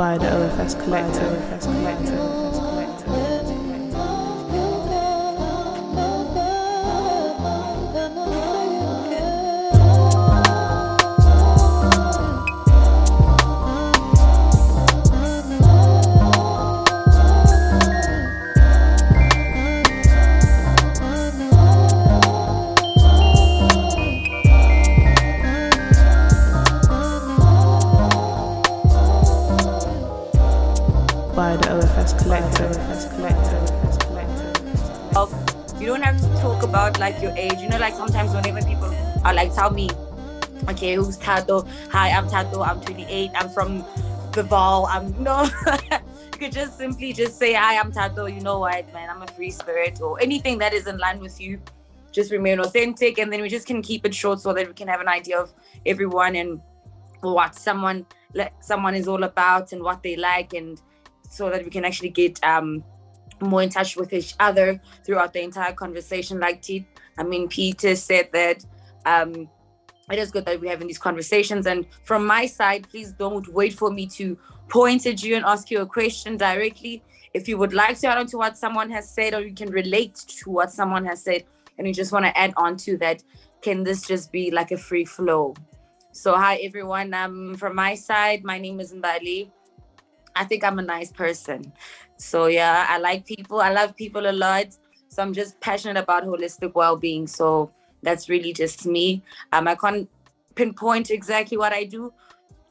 by the OFS Collective. Of you don't have to talk about like your age. You know, like sometimes whenever people are like, tell me, okay, who's Tato? Hi, I'm Tato. I'm 28. I'm from the Val. I'm no. you could just simply just say, hi, I'm Tato. You know what, man? I'm a free spirit or anything that is in line with you. Just remain authentic, and then we just can keep it short so that we can have an idea of everyone and what someone like someone is all about and what they like and so that we can actually get um more in touch with each other throughout the entire conversation. Like T, I mean, Peter said that um, it is good that we're having these conversations. And from my side, please don't wait for me to point at you and ask you a question directly. If you would like to add on to what someone has said, or you can relate to what someone has said, and you just want to add on to that, can this just be like a free flow? So, hi everyone. Um, from my side, my name is Mbali. I think I'm a nice person. So yeah, I like people. I love people a lot. So I'm just passionate about holistic well-being. So that's really just me. Um, I can't pinpoint exactly what I do.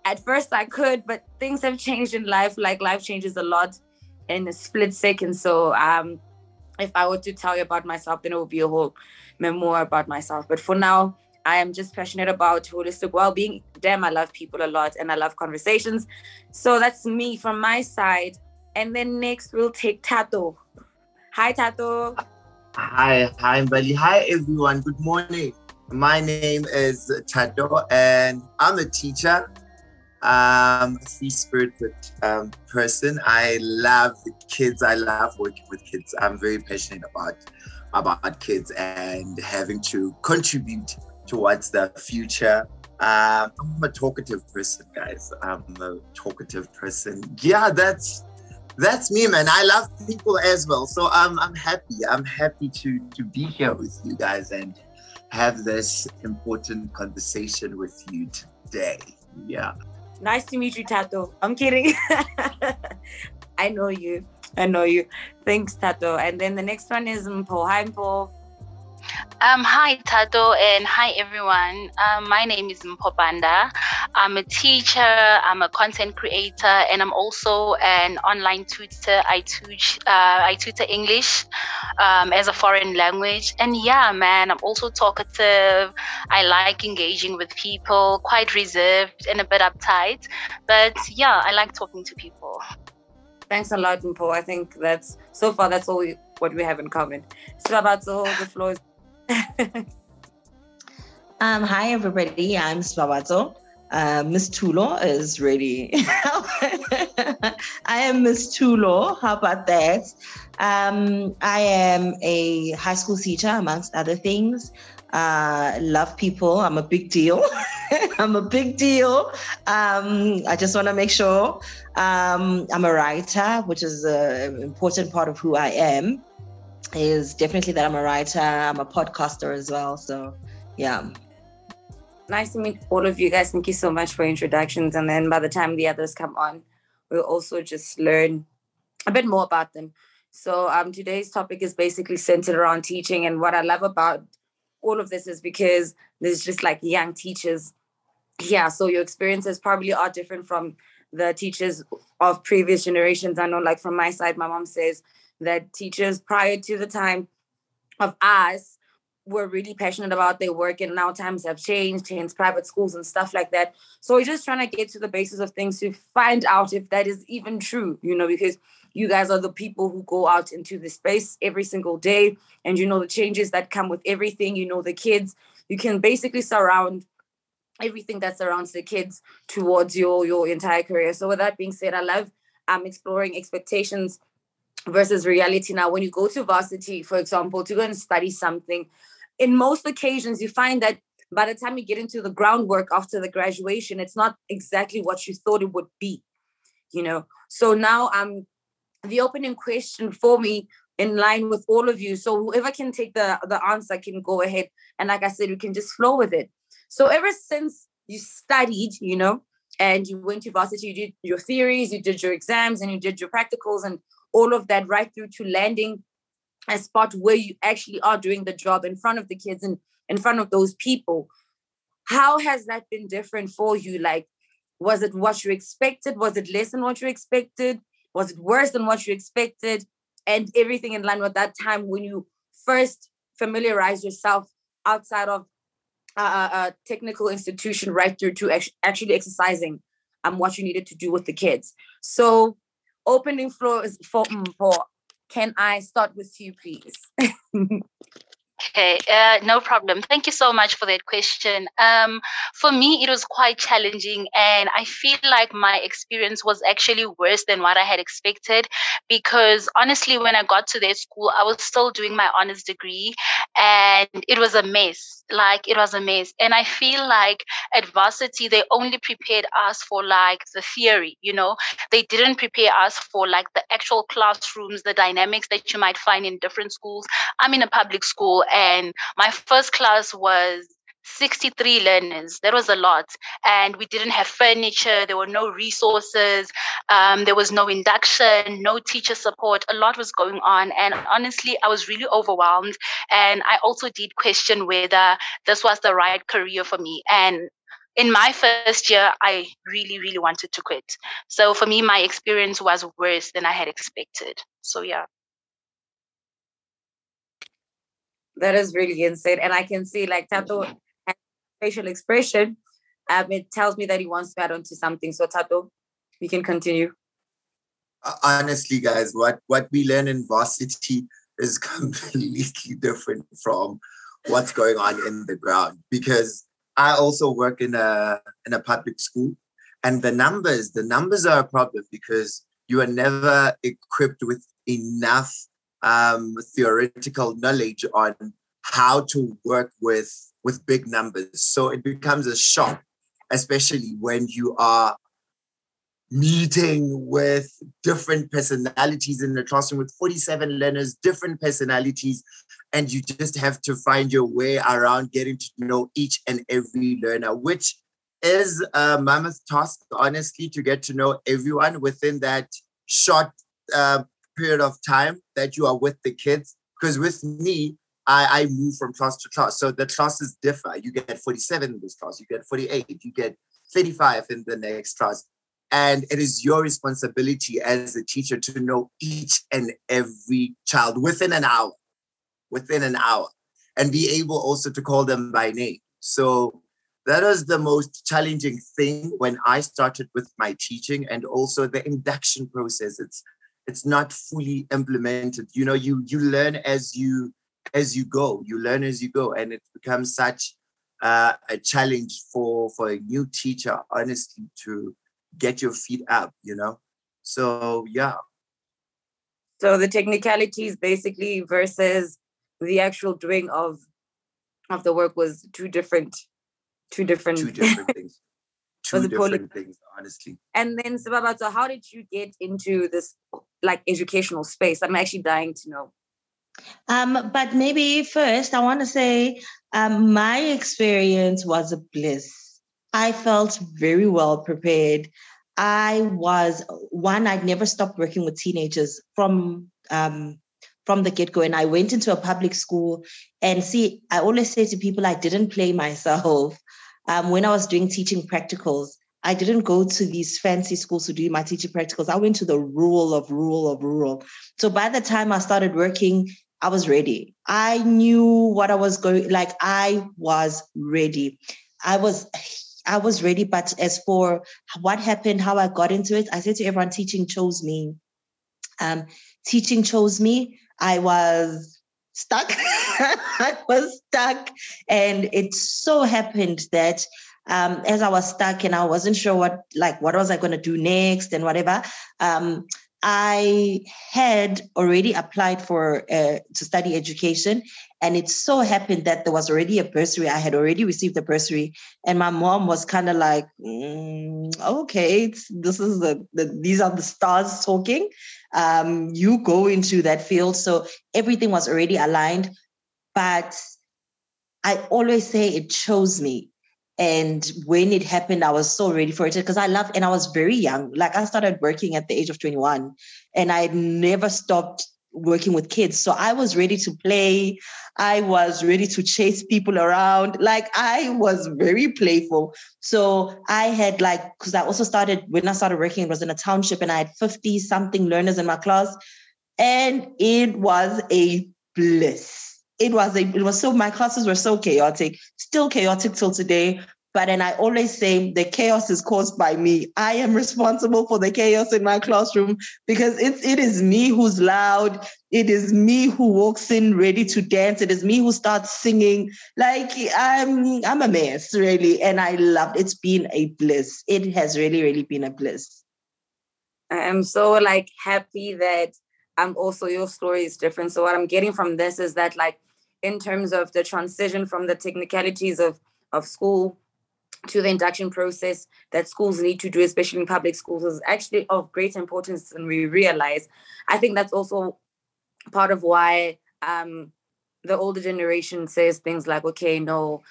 At first I could, but things have changed in life. Like life changes a lot in a split second. So um, if I were to tell you about myself, then it would be a whole memoir about myself. But for now, I am just passionate about holistic well-being. Damn, I love people a lot and I love conversations. So that's me from my side. And then next we'll take Tato. Hi Tato. Hi, hi, Mbali. Hi, everyone. Good morning. My name is Tato, and I'm a teacher. Um, a free spirited um, person. I love the kids. I love working with kids. I'm very passionate about about kids and having to contribute towards the future. Um, I'm a talkative person, guys. I'm a talkative person. Yeah, that's that's me, man. I love people as well. So I'm I'm happy. I'm happy to to be here with you guys and have this important conversation with you today. Yeah. Nice to meet you, Tato. I'm kidding. I know you. I know you. Thanks, Tato. And then the next one is Mpho. Hi, Mpho. Um, hi, Tato, and hi, everyone. Um, my name is Mpopanda. I'm a teacher, I'm a content creator, and I'm also an online tutor. I uh, I tutor English um, as a foreign language. And yeah, man, I'm also talkative. I like engaging with people, quite reserved and a bit uptight. But yeah, I like talking to people. Thanks a lot, Mpho. I think that's so far that's all we, what we have in common. Slabato, the floor is Um, hi, everybody. I'm Swabato. Uh, Miss Tulo is ready. I am Miss Tulo. How about that? Um, I am a high school teacher, amongst other things. Uh, love people. I'm a big deal. I'm a big deal. Um, I just want to make sure um, I'm a writer, which is an important part of who I am. Is definitely that I'm a writer. I'm a podcaster as well. So, yeah. nice to meet all of you guys. Thank you so much for introductions. And then by the time the others come on, we'll also just learn a bit more about them. So um, today's topic is basically centered around teaching. And what I love about all of this is because there's just like young teachers. Yeah, so your experiences probably are different from the teachers of previous generations. I know, like from my side, my mom says that teachers prior to the time of us were really passionate about their work and now times have changed hence private schools and stuff like that. So we're just trying to get to the basis of things to find out if that is even true you know because you guys are the people who go out into the space every single day and you know the changes that come with everything you know the kids. You can basically surround everything that surrounds the kids towards your your entire career. So with that being said i love um exploring expectations versus reality now when you go to varsity for example to go and study something in most occasions you find that by the time you get into the groundwork after the graduation it's not exactly what you thought it would be you know. So now I'm the opening question for me in line with all of you. So whoever can take the, the answer can go ahead. And like I said, we can just flow with it. So ever since you studied, you know, and you went to varsity, you did your theories, you did your exams, and you did your practicals and all of that right through to landing a spot where you actually are doing the job in front of the kids and in front of those people. How has that been different for you? Like, was it what you expected? Was it less than what you expected? Was it worse than what you expected? And everything in line with that time when you first familiarize yourself outside of a, a technical institution right through to actually exercising um, what you needed to do with the kids. So opening floor is for, mm, for can I start with you, please? Okay, uh, no problem. Thank you so much for that question. Um, for me, it was quite challenging, and I feel like my experience was actually worse than what I had expected. Because honestly, when I got to that school, I was still doing my honors degree, and it was a mess. Like it was a mess, and I feel like at varsity they only prepared us for like the theory. You know, they didn't prepare us for like the actual classrooms, the dynamics that you might find in different schools. I'm in a public school and my first class was 63 learners. That was a lot. And we didn't have furniture. There were no resources. Um, there was no induction, no teacher support. A lot was going on. And honestly, I was really overwhelmed. And I also did question whether this was the right career for me. And in my first year, I really, really wanted to quit. So for me, my experience was worse than I had expected. So yeah. That is really insane. And I can see like Tato has facial expression. Um, it tells me that he wants to add on to something. So Tato, we can continue. Honestly, guys, what what we learn in varsity is completely different from what's going on in the ground because I also work in a in a public school and the numbers the numbers are a problem because you are never equipped with enough um, theoretical knowledge on how to work with with big numbers. So it becomes a shock, especially when you are meeting with different personalities in the classroom with 47 learners, different personalities, and you just have to find your way around getting to know each and every learner, which is a mammoth task, honestly, to get to know everyone within that short uh, period of time that you are with the kids. Because with me, I, I move from class to class. So the classes differ. You get 47 in this class, you get 48, you get 35 in the next class. And it is your responsibility as a teacher to know each and every child within an hour, within an hour, and be able also to call them by name. So that was the most challenging thing when I started with my teaching and also the induction process. It's it's not fully implemented. You know you you learn as you as you go. You learn as you go and it becomes such uh, a challenge for for a new teacher honestly to get your feet up you know? So yeah. So the technicalities basically versus the actual doing of of the work was two different two different two different things. Two different things honestly and then Sababato, how did you get into this like educational space? I'm actually dying to know. Um, but maybe first I want to say um, my experience was a bliss. I felt very well prepared. I was one, I'd never stopped working with teenagers from um, from the get-go. And I went into a public school and see, I always say to people, I didn't play myself. Um, when I was doing teaching practicals, I didn't go to these fancy schools to do my teaching practicals. I went to the rural of rural of rural. So by the time I started working, I was ready. I knew what I was going like I was ready. I was I was ready, but as for what happened, how I got into it, I said to everyone, teaching chose me. Um, teaching chose me. I was stuck. I was stuck. And it so happened that um, as I was stuck and I wasn't sure what like what was I going to do next and whatever. Um, I had already applied for uh, to study education, and it so happened that there was already a bursary. I had already received the bursary, and my mom was kind of like, mm, "Okay, this is the, the, these are the stars talking. Um, you go into that field." So everything was already aligned, but I always say it chose me and when it happened, I was so ready for it because I love, and I was very young. Like I started working at the age of 21 and I never stopped working with kids. So I was ready to play. I was ready to chase people around. Like I was very playful. So I had like, because I also started, when I started working, it was in a township and I had 50 something learners in my class. And it was a bliss it was a, it was so my classes were so chaotic, still chaotic till today. But then I always say the chaos is caused by me. I am responsible for the chaos in my classroom because it's it is me who's loud. It is me who walks in ready to dance. It is me who starts singing. Like I'm I'm a mess, really. And I loved it's been a bliss. It has really, really been a bliss. I'm so like happy that I'm also your story is different. So what I'm getting from this is that like in terms of the transition from the technicalities of, of school to the induction process that schools need to do, especially in public schools, is actually of great importance and we realize. I think that's also part of why um, the older generation says things like, okay, no,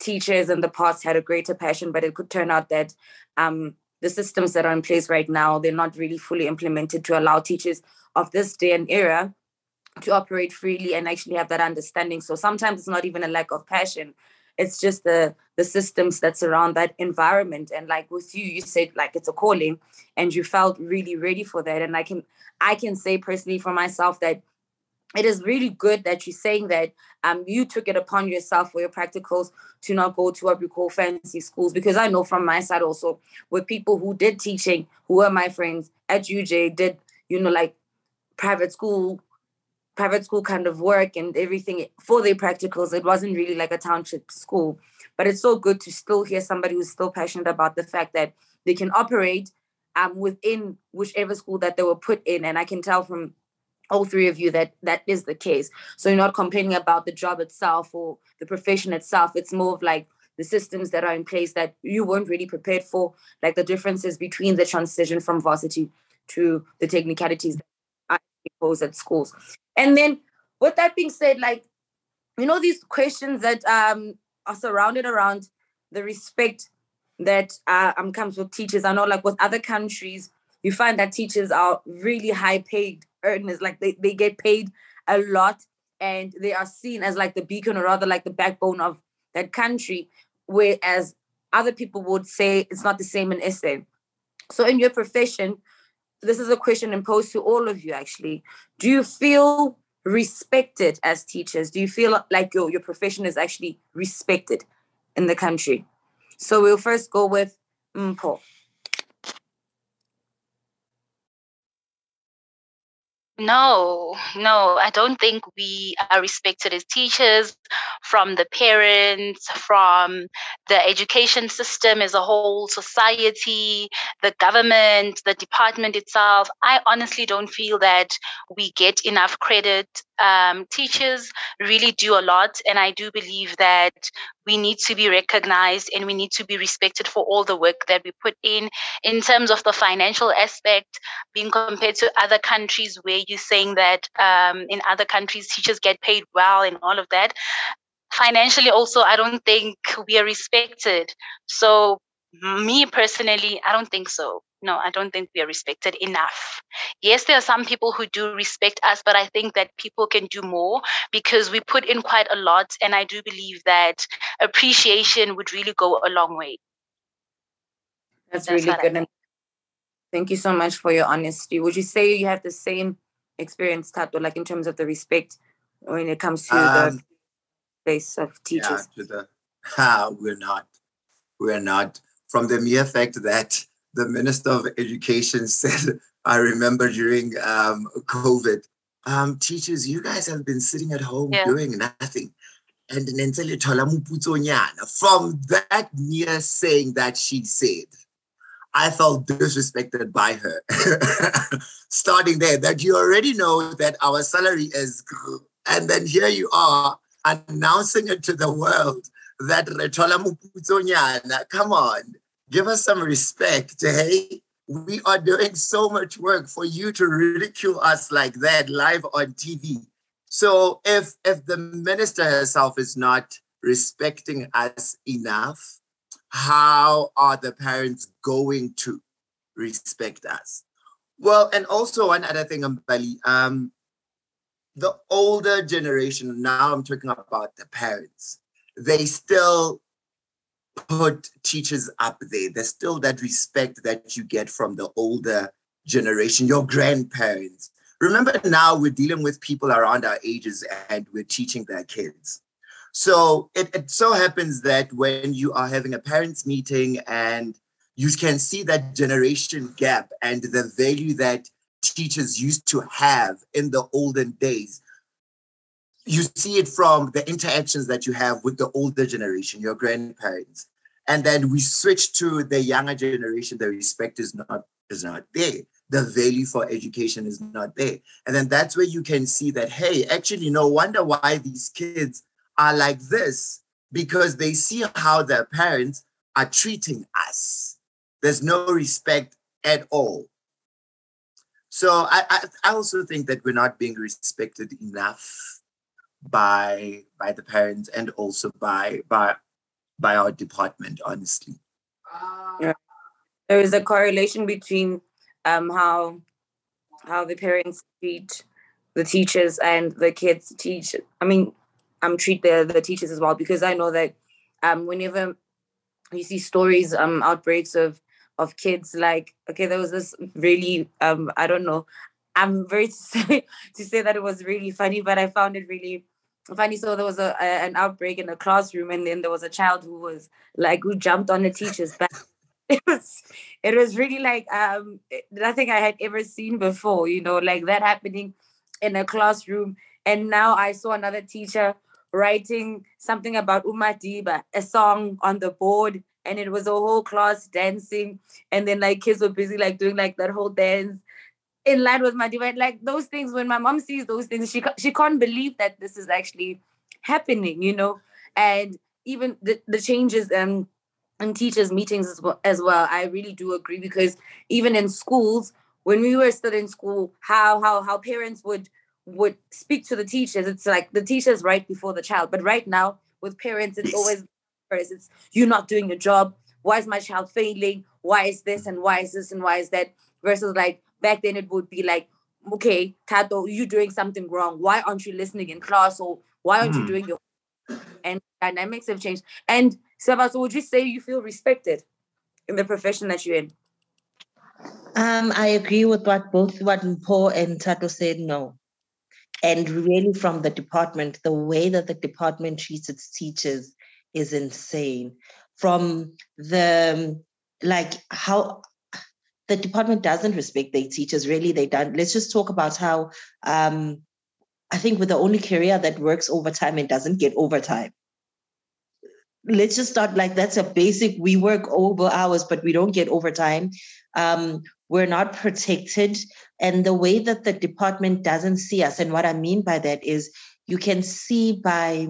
teachers in the past had a greater passion, but it could turn out that um, the systems that are in place right now, they're not really fully implemented to allow teachers of this day and era to operate freely and actually have that understanding. So sometimes it's not even a lack of passion. It's just the the systems that surround that environment. And like with you, you said like it's a calling and you felt really ready for that. And I can I can say personally for myself that it is really good that you're saying that um, you took it upon yourself for your practicals to not go to what we call fancy schools because I know from my side also with people who did teaching who were my friends at UJ did you know like private school private school kind of work and everything for their practicals. It wasn't really like a township school, but it's so good to still hear somebody who's still passionate about the fact that they can operate um, within whichever school that they were put in. And I can tell from all three of you that that is the case. So you're not complaining about the job itself or the profession itself. It's more of like the systems that are in place that you weren't really prepared for, like the differences between the transition from varsity to the technicalities that are imposed at schools. And then with that being said, like, you know, these questions that um are surrounded around the respect that uh, um comes with teachers. I know like with other countries, you find that teachers are really high paid earners, like they, they get paid a lot and they are seen as like the beacon or rather like the backbone of that country, whereas other people would say it's not the same in SA. So in your profession, this is a question imposed to all of you actually. Do you feel respected as teachers? Do you feel like your, your profession is actually respected in the country? So we'll first go with Mpho. No, no, I don't think we are respected as teachers from the parents, from the education system as a whole, society, the government, the department itself. I honestly don't feel that we get enough credit um, teachers really do a lot. And I do believe that we need to be recognized and we need to be respected for all the work that we put in. In terms of the financial aspect, being compared to other countries where you're saying that um, in other countries teachers get paid well and all of that. Financially, also, I don't think we are respected. So, me personally, I don't think so no, I don't think we are respected enough. Yes, there are some people who do respect us, but I think that people can do more because we put in quite a lot. And I do believe that appreciation would really go a long way. That's, That's really good. Thank you so much for your honesty. Would you say you have the same experience, Tato, like in terms of the respect when it comes to um, the face of teachers? Yeah, to the, we're not. We're not. From the mere fact that the Minister of Education said, I remember during um, COVID, um, teachers, you guys have been sitting at home yeah. doing nothing. And from that mere saying that she said, I felt disrespected by her. Starting there, that you already know that our salary is, and then here you are announcing it to the world that come on, give us some respect. Hey, we are doing so much work for you to ridicule us like that live on TV. So if if the minister herself is not respecting us enough, how are the parents going to respect us? Well, and also one other thing, Mbali, um, the older generation, now I'm talking about the parents, they still put teachers up there. There's still that respect that you get from the older generation, your grandparents. Remember now we're dealing with people around our ages and we're teaching their kids. So it, it so happens that when you are having a parents meeting and you can see that generation gap and the value that teachers used to have in the olden days. You see it from the interactions that you have with the older generation, your grandparents. And then we switch to the younger generation, the respect is not is not there. The value for education is not there. And then that's where you can see that, hey, actually, no wonder why these kids are like this because they see how their parents are treating us. There's no respect at all. So I, I, I also think that we're not being respected enough by by the parents and also by by by our department, honestly. Yeah. There is a correlation between um, how how the parents treat the teachers and the kids teach. I mean, um treat the the teachers as well because I know that um whenever you see stories um outbreaks of of kids like okay there was this really um I don't know I'm very to say to say that it was really funny but I found it really funny so there was a, a an outbreak in the classroom and then there was a child who was like who jumped on the teacher's back. It was it was really like um nothing I had ever seen before you know like that happening in a classroom. And now I saw another teacher writing something about Umadiba, a song on the board, and it was a whole class dancing, and then like kids were busy like doing like that whole dance in line with my And, like those things, when my mom sees those things, she she can't believe that this is actually happening, you know. And even the, the changes um in teachers meetings as well, as well, I really do agree because even in schools, when we were still in school, how how how parents would would speak to the teachers. It's like the teachers right before the child. But right now, with parents, it's always first. It's you're not doing your job. Why is my child failing? Why is this and why is this and why is that? Versus like back then, it would be like, okay, Tato, you're doing something wrong. Why aren't you listening in class? Or why aren't mm. you hmm. doing your and dynamics have changed. And Sabato, would you say you feel respected in the profession that you're in? Um, I agree with what both what Paul and Tato said. No, and really from the department the way that the department treats its teachers is insane from the like how the department doesn't respect their teachers really they don't. Let's just talk about how um i think we're the only career that works overtime and doesn't get overtime. Let's just start like that's a basic we work over hours but we don't get overtime. Um, we're not protected. And the way that the department doesn't see us and what i mean by that is you can see by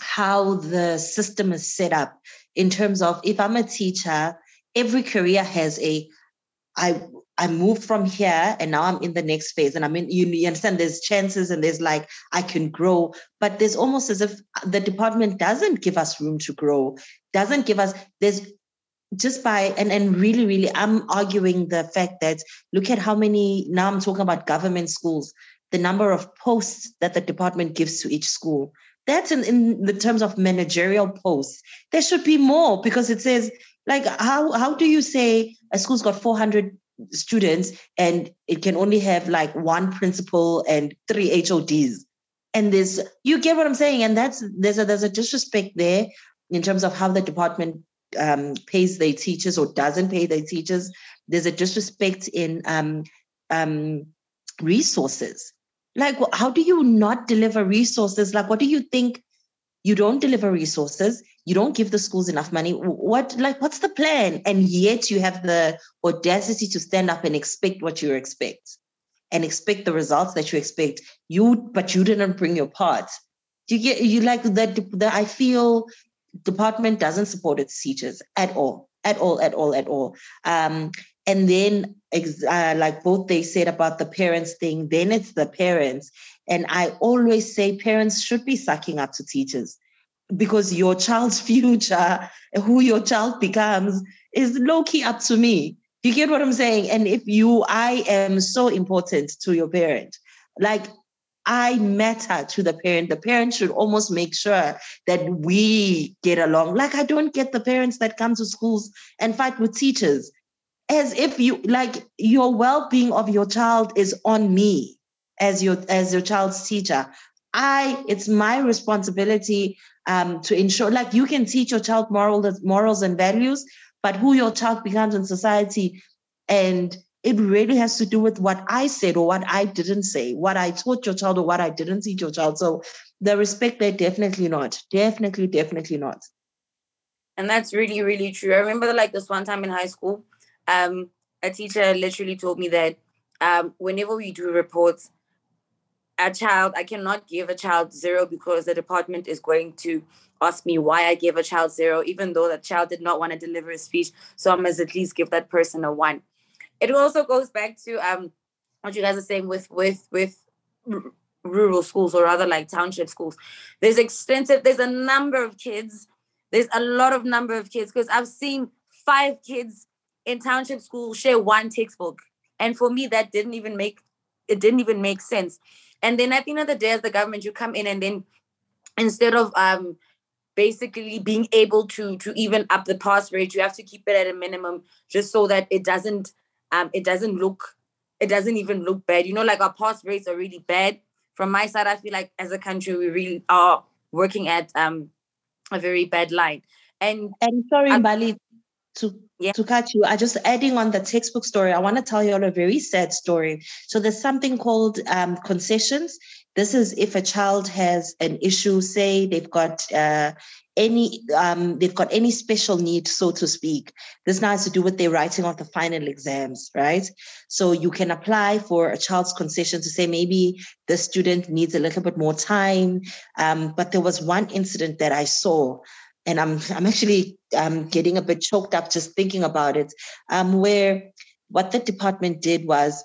how the system is set up in terms of if i'm a teacher every career has a i i moved from here and now i'm in the next phase. And i mean you, you understand there's chances and there's like i can grow but there's almost as if the department doesn't give us room to grow doesn't give us there's just by and and really really i'm arguing the fact that look at how many now i'm talking about government schools the number of posts that the department gives to each school. That's in, in the terms of managerial posts. There should be more because it says like how how do you say a school's got 400 students and it can only have like one principal and three hods and there's you get what i'm saying and that's there's a there's a disrespect there in terms of how the department um, pays their teachers or doesn't pay their teachers. There's a disrespect in um, um, resources. Like, how do you not deliver resources? Like, what do you think you don't deliver resources. You don't give the schools enough money. What like what's the plan? And yet you have the audacity to stand up and expect what you expect and expect the results that you expect. You but you didn't bring your part. You get you like that the i feel department doesn't support its teachers at all at all at all at all. Um and then uh, like both they said about the parents thing then it's the parents and i always say parents should be sucking up to teachers because your child's future who your child becomes is low key up to me. You get what i'm saying? And if you i am so important to your parent. Like I matter to the parent. The parent should almost make sure that we get along. Like I don't get the parents that come to schools and fight with teachers. As if you like your well-being of your child is on me as your as your child's teacher. I it's my responsibility um, to ensure like you can teach your child morals morals and values but who your child becomes in society and it really has to do with what i said or what i didn't say what i taught your child or what i didn't teach your child. So the respect there definitely not definitely definitely not. And that's really really true. I remember like this one time in high school um, a teacher literally told me that um, whenever we do reports, a child, I cannot give a child zero because the department is going to ask me why I gave a child zero, even though that child did not want to deliver a speech. So I must at least give that person a one. It also goes back to um, what you guys are saying with with with r- rural schools or rather like township schools. There's extensive. There's a number of kids. There's a lot of number of kids because I've seen five kids in township school share one textbook. And for me, that didn't even make it didn't even make sense. And then at the end of the day, as the government, you come in and then instead of um basically being able to to even up the pass rate, you have to keep it at a minimum just so that it doesn't um it doesn't look it doesn't even look bad. You know, like our pass rates are really bad. From my side, I feel like as a country we really are working at um a very bad line. And and sorry, um, Bali, to yeah. to cut you, I just adding on the textbook story. I want to tell you all a very sad story. So there's something called um, concessions. This is if a child has an issue, say they've got uh, any um, they've got any special need, so to speak. This now has to do with their writing of the final exams, right? So you can apply for a child's concession to say maybe the student needs a little bit more time. Um, but there was one incident that I saw and I'm I'm actually um, getting a bit choked up just thinking about it. Um, where what the department did was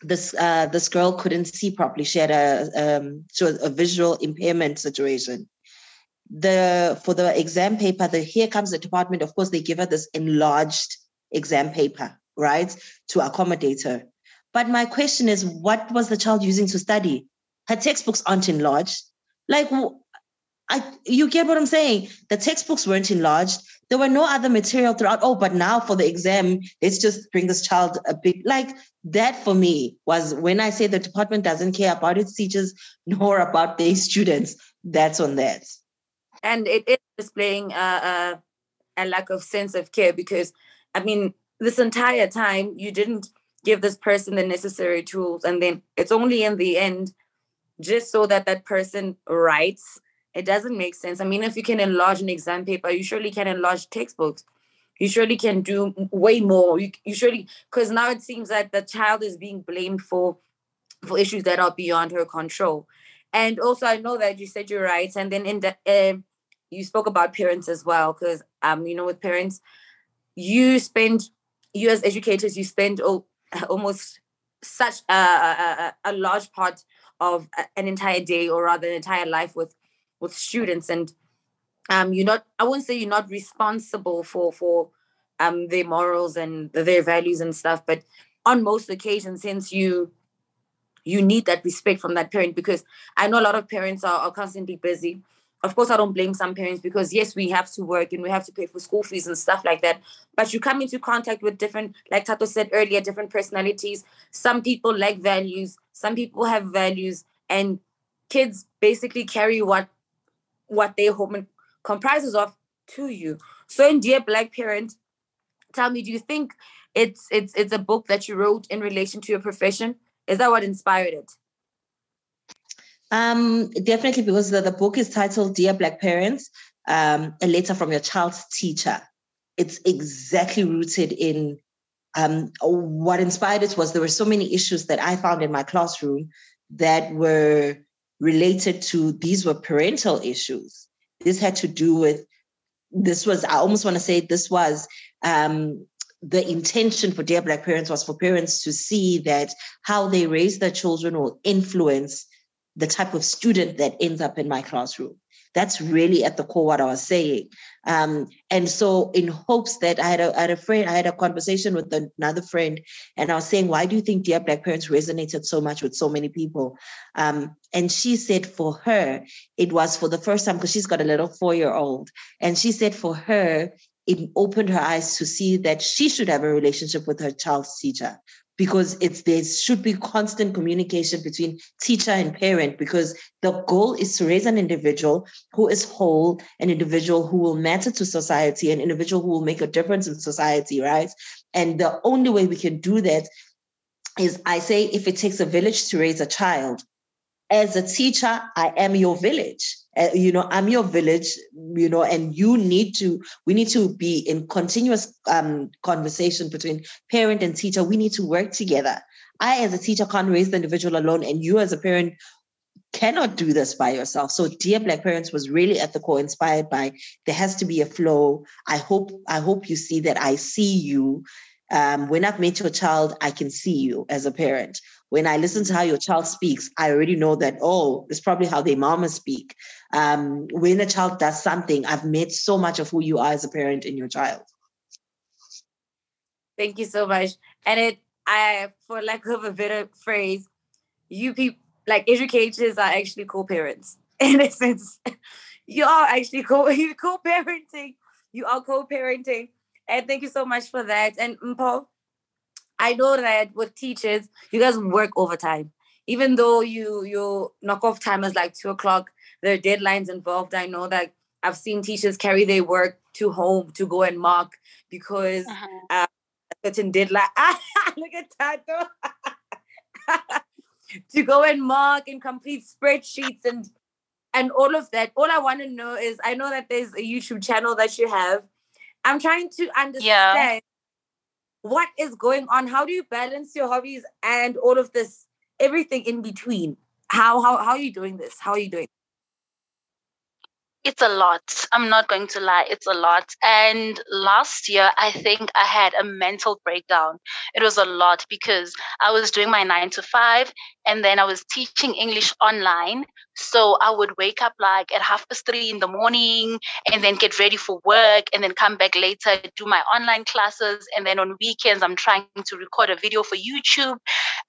this uh, this girl couldn't see properly. She had a um, a visual impairment situation. The for the exam paper, the here comes the department. Of course, they give her this enlarged exam paper, right, to accommodate her. But my question is, what was the child using to study? Her textbooks aren't enlarged. Like, I, you get what I'm saying? The textbooks weren't enlarged. There were no other material throughout. Oh, but now for the exam, let's just bring this child a bit like that for me was when I say the department doesn't care about its teachers nor about their students. That's on that. And it is displaying a, a, a lack of sense of care because, I mean, this entire time you didn't give this person the necessary tools. And then it's only in the end, just so that that person writes it doesn't make sense. I mean, if you can enlarge an exam paper, you surely can enlarge textbooks. You surely can do way more. You, you surely, because now it seems like the child is being blamed for for issues that are beyond her control. And also, I know that you said you're right. And then in the uh, you spoke about parents as well, because um, you know, with parents, you spend you as educators, you spend oh, almost such a, a, a large part of an entire day or rather an entire life with with students and um you're not i wouldn't say you're not responsible for for um their morals and their values and stuff but on most occasions since you you need that respect from that parent because i know a lot of parents are, are constantly busy. Of course i don't blame some parents because yes we have to work and we have to pay for school fees and stuff like that but you come into contact with different like tato said earlier different personalities. Some people like values some people have values and kids basically carry what what their home comprises of to you. So in Dear Black Parent, tell me, do you think it's it's it's a book that you wrote in relation to your profession? Is that what inspired it? Um, definitely because the, the book is titled Dear Black Parents, um, a letter from your child's teacher. It's exactly rooted in um, what inspired it was there were so many issues that I found in my classroom that were related to these were parental issues. This had to do with this was I almost want to say this was um, the intention for Dear Black Parents was for parents to see that how they raise their children will influence the type of student that ends up in my classroom. That's really at the core what I was saying. Um, and so, in hopes that I had, a, I had a friend, I had a conversation with another friend, and I was saying, why do you think Dear Black Parents resonated so much with so many people? Um, and she said for her, it was for the first time because she's got a little four year old. And she said for her, it opened her eyes to see that she should have a relationship with her child's teacher because it's there should be constant communication between teacher and parent because the goal is to raise an individual who is whole an individual who will matter to society an individual who will make a difference in society right? And the only way we can do that is i say if it takes a village to raise a child as a teacher i am your village. Uh, you know i'm your village you know and you need to we need to be in continuous um, conversation between parent and teacher. We need to work together. I as a teacher can't raise the individual alone and you as a parent cannot do this by yourself. So dear black parents was really at the core inspired by there has to be a flow. I hope i hope you see that i see you. Um, when I've met your child, I can see you as a parent. When I listen to how your child speaks, I already know that, oh, it's probably how their mama speak. Um, when a child does something, I've met so much of who you are as a parent in your child. Thank you so much. And it, I, for lack of a better phrase, you people, like educators are actually co-parents in a sense. You are actually co you co-parenting. You are co-parenting and thank you so much for that. And Paul, I know that with teachers, you guys work overtime. Even though you you knock off time is like two o'clock, there are deadlines involved. I know that I've seen teachers carry their work to home to go and mark because uh-huh. uh, a certain deadline. Look at Tato. to go and mark and complete spreadsheets and and all of that. All I want to know is I know that there's a YouTube channel that you have I'm trying to understand yeah. What is going on. How do you balance your hobbies and all of this, everything in between? How how how are you doing this? How are you doing? it's a lot. I'm not going to lie, it's a lot. And last year, I think I had a mental breakdown. It was a lot because I was doing my nine to five and then I was teaching English online. So I would wake up like at half past three in the morning and then get ready for work and then come back later, do my online classes. And then on weekends, I'm trying to record a video for YouTube.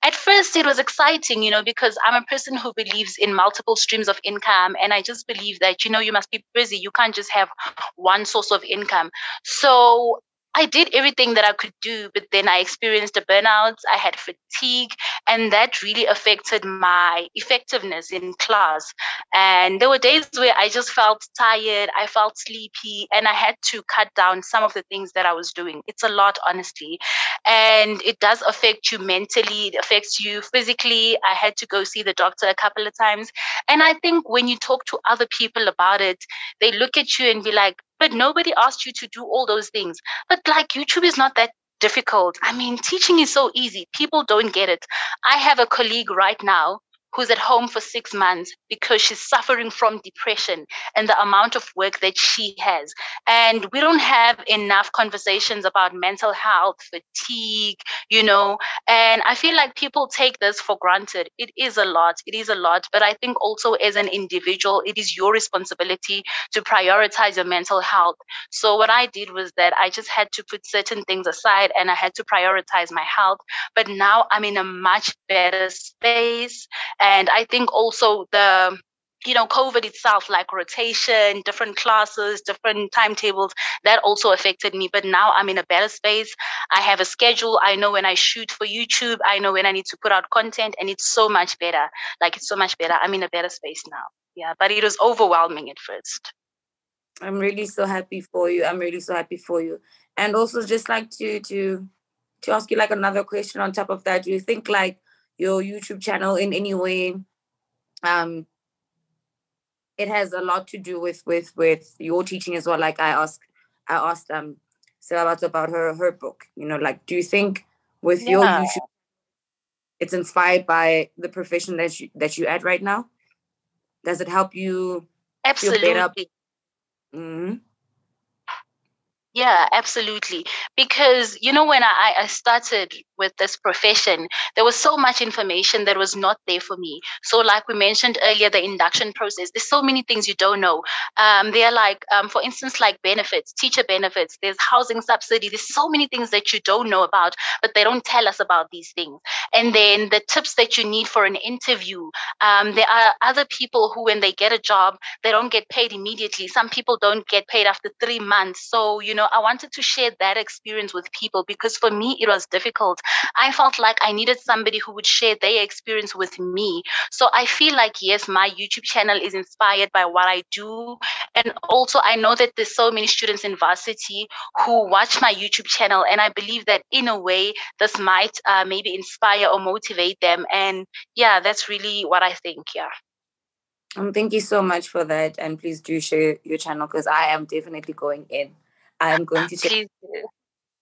At first, it was exciting, you know, because I'm a person who believes in multiple streams of income. And I just believe that, you know, you must be busy. You can't just have one source of income. So I did everything that I could do, but then I experienced a burnout. I had fatigue, and that really affected my effectiveness in class. And there were days where I just felt tired, I felt sleepy, and I had to cut down some of the things that I was doing. It's a lot, honestly. And it does affect you mentally, it affects you physically. I had to go see the doctor a couple of times. And I think when you talk to other people about it, they look at you and be like, but nobody asked you to do all those things. But like YouTube is not that difficult. I mean, teaching is so easy. People don't get it. I have a colleague right now who's at home for six months because she's suffering from depression and the amount of work that she has. And we don't have enough conversations about mental health, fatigue, you know. And I feel like people take this for granted. It is a lot. It is a lot. But I think also as an individual, it is your responsibility to prioritize your mental health. So what I did was that I just had to put certain things aside and I had to prioritize my health. But now I'm in a much better space and I think also the you know covid itself like rotation different classes different timetables that also affected me. But now i'm in a better space. I have a schedule. I know when i shoot for youtube. I know when i need to put out content and it's so much better. Like it's so much better. I'm in a better space now. Yeah but it was overwhelming at first. I'm really so happy for you. I'm really so happy for you. And also just like to to to ask you like another question on top of that. Do you think like your YouTube channel in any way um, it has a lot to do with with with your teaching as well. Like I asked, I asked um Sabat about her her book. You know, like do you think with your Yeah. YouTube, it's inspired by the profession that you that you at right now? Does it help you? Feel better. Absolutely. Yeah, absolutely. Because, you know, when I, I started with this profession, there was so much information that was not there for me. So, like we mentioned earlier, the induction process, there's so many things you don't know. Um, they're like, um, for instance, like benefits, teacher benefits, there's housing subsidy, there's so many things that you don't know about, but they don't tell us about these things. And then the tips that you need for an interview. Um, there are other people who, when they get a job, they don't get paid immediately. Some people don't get paid after three months. So, you know, I wanted to share that experience with people because for me, it was difficult. I felt like I needed somebody who would share their experience with me. So I feel like, yes, my YouTube channel is inspired by what I do. And also, I know that there's so many students in varsity who watch my YouTube channel. And I believe that in a way, this might uh, maybe inspire or motivate them. And yeah, that's really what I think. Yeah. Um, thank you so much for that, and please do share your channel because I am definitely going in. I am going to check. Please.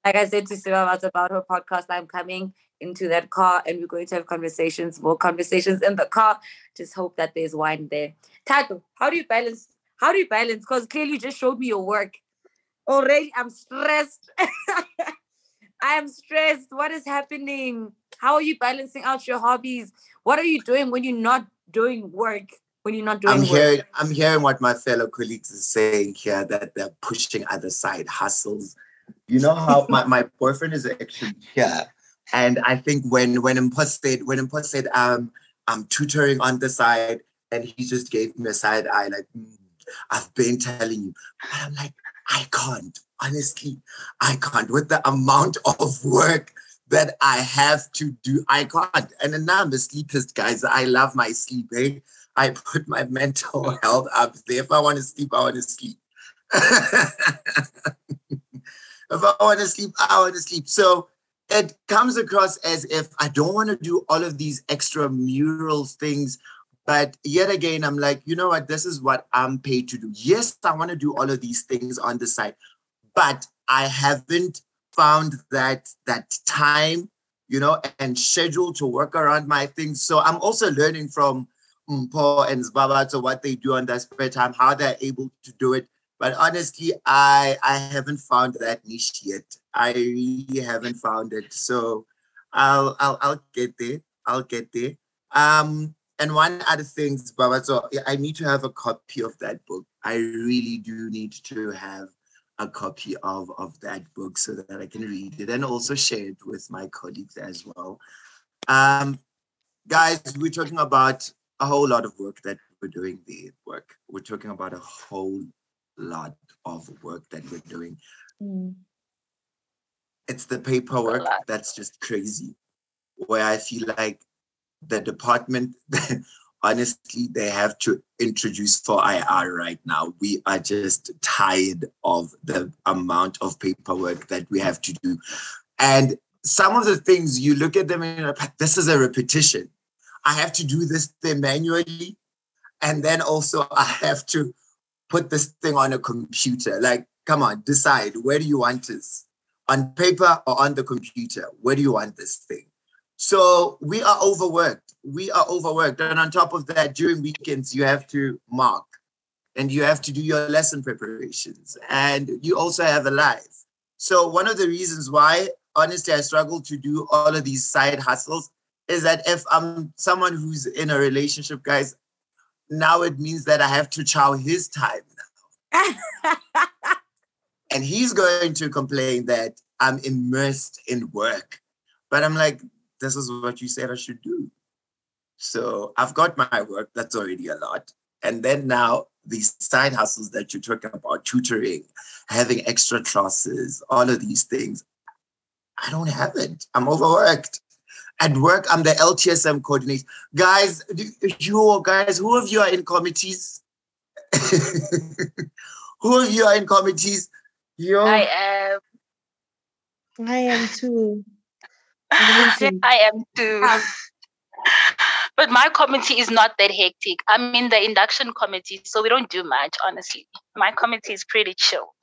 Like I said to Siva about her podcast, I'm coming into that car, and we're going to have conversations, more conversations in the car. Just hope that there's wine there. Tato, how do you balance? How do you balance? Because clearly you just showed me your work. Already, I'm stressed. I am stressed. What is happening? How are you balancing out your hobbies? What are you doing when you're not doing work? When you're not doing I'm work? hearing I'm hearing what my fellow colleagues are saying here that they're pushing other side hustles. You know how my, my boyfriend is actually here. And I think when when Impos said when Impos said um I'm tutoring on the side and he just gave me a side eye like "Mm, I've been telling you. But I'm like, I can't. Honestly, I can't. With the amount of work that I have to do, I can't. And then now I'm a sleepist, guys. I love my sleep. Eh? I put my mental health up there. If I want to sleep, I want to sleep. if I want to sleep, I want to sleep. So it comes across as if I don't want to do all of these extra mural things. But yet again, I'm like, you know what? This is what I'm paid to do. Yes, I want to do all of these things on the side, but I haven't found that that time, you know, and schedule to work around my things. So I'm also learning from Mpho and Zbaba to what they do on their spare time, how they're able to do it. But honestly, I I haven't found that niche yet. I really haven't found it. So I'll I'll I'll get there. I'll get there. Um, and one other thing, Baba, so I need to have a copy of that book. I really do need to have a copy of, of that book so that I can read it and also share it with my colleagues as well. Um, guys, we're talking about a whole lot of work that we're doing the work. We're talking about a whole lot of work that we're doing. Mm. It's the paperwork that's just crazy. Where I feel like the department, honestly, they have to introduce for IR right now. We are just tired of the amount of paperwork that we have to do. And some of the things you look at them and you're like, this is a repetition. I have to do this thing manually. And then also I have to put this thing on a computer. Like, come on, decide where do you want this? On paper or on the computer? Where do you want this thing? So we are overworked. We are overworked. And on top of that, during weekends, you have to mark and you have to do your lesson preparations and you also have a life. So one of the reasons why, honestly, I struggle to do all of these side hustles is that if I'm someone who's in a relationship, guys, now it means that I have to chow his time. Now. and he's going to complain that I'm immersed in work. But I'm like, this is what you said I should do. So I've got my work, that's already a lot. And then now these side hustles that you're talking about, tutoring, having extra classes, all of these things, I don't have it. I'm overworked. At work, I'm the LTSM coordinator. Guys, you guys, who of you are in committees? who of you are in committees? You I am. I am too. I am too. Um, But my committee is not that hectic. I'm in the induction committee, so we don't do much, honestly. My committee is pretty chill.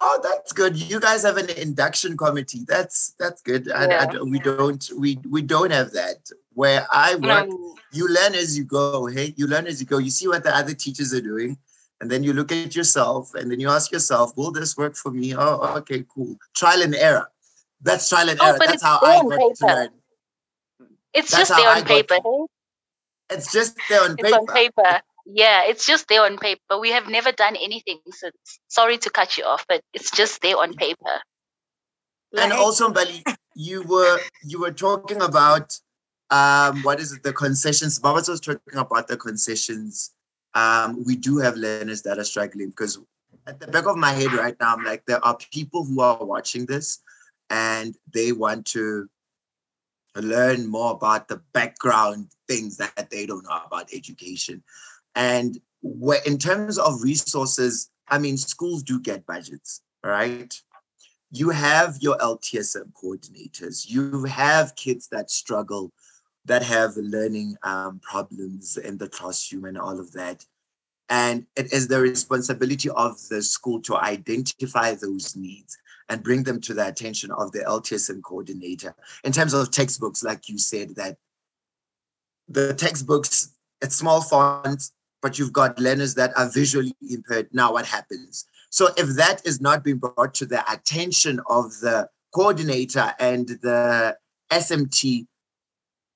Oh, that's good. You guys have an induction committee. That's that's good. I, Yeah. I- we don't we we don't have that. Where I work, No. you learn as you go. Hey, you learn as you go. You see what the other teachers are doing, and then you look at yourself, and then you ask yourself, "Will this work for me?" Oh, okay, cool. Trial and error. That's trial and Oh, error. That's how I on got to learn. It's That's just there on paper. It's just there on It's paper. on paper. Yeah, it's just there on paper. We have never done anything since. Sorry to cut you off, but it's just there on paper. And also, Mbali, you were you were talking about um what is it? The concessions. Babas was talking about the concessions. Um, we do have learners that are struggling because at the back of my head right now, I'm like, there are people who are watching this and they want to learn more about the background things that they don't know about education. And where, in terms of resources, I mean, schools do get budgets, right? you have your LTSM coordinators, you have kids that struggle, that have learning um, problems in the classroom and all of that. And it is the responsibility of the school to identify those needs and bring them to the attention of the LTSM coordinator. In terms of textbooks, like you said, that the textbooks, it's small fonts, but you've got learners that are visually impaired. Now, what happens? So if that is not being brought to the attention of the coordinator and the SMT,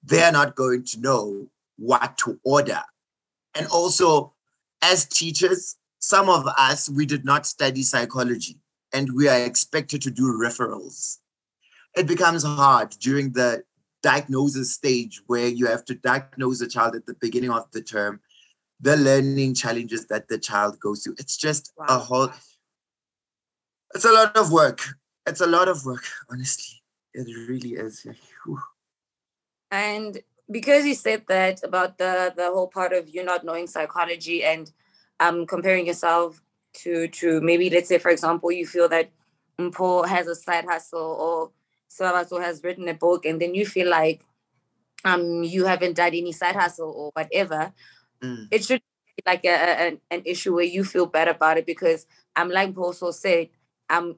they're not going to know what to order. And also, as teachers, some of us, we did not study psychology and we are expected to do referrals. It becomes hard during the diagnosis stage where you have to diagnose a child at the beginning of the term the learning challenges that the child goes through. It's just a whole, it's a lot of work. It's a lot of work, honestly. It really is. Whew. And because you said that about the the whole part of you not knowing psychology and um comparing yourself to to maybe let's say for example you feel that Mpho has a side hustle or Sabato has written a book and then you feel like um you haven't done any side hustle or whatever Mm. it should be like a, a- an, issue where you feel bad about it because um like also said um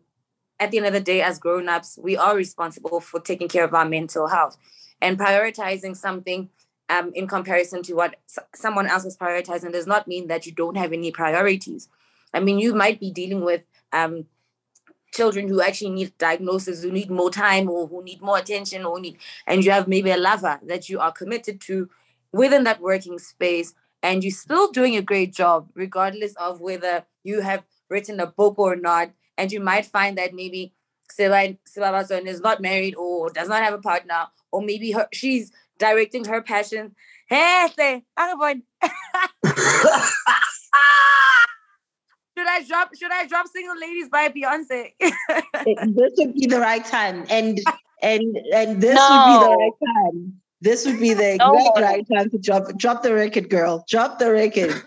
at the end of the day as grown-ups we are responsible for taking care of our mental health and prioritizing something um, in comparison to what someone else is prioritizing does not mean that you don't have any priorities. I mean, you might be dealing with um, children who actually need diagnosis, who need more time, or who need more attention, or need, and you have maybe a lover that you are committed to within that working space, and you're still doing a great job, regardless of whether you have written a book or not. And you might find that maybe Siba Sibabason is not married or does not have a partner, or maybe her, she's directing her passion. Hey, say, Angabon. should I drop? Should I drop "Single Ladies" by Beyonce? this would be the right time, and and and this would be the right time. This would be the No. exact right time to drop drop the record, girl. Drop the record.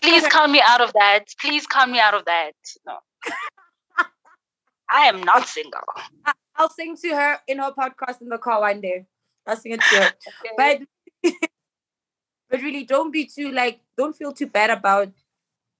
Please Okay. count me out of that. Please count me out of that. No. I am not single. I'll sing to her in her podcast in the car one day. I'll sing it to her. but but really don't be too like don't feel too bad about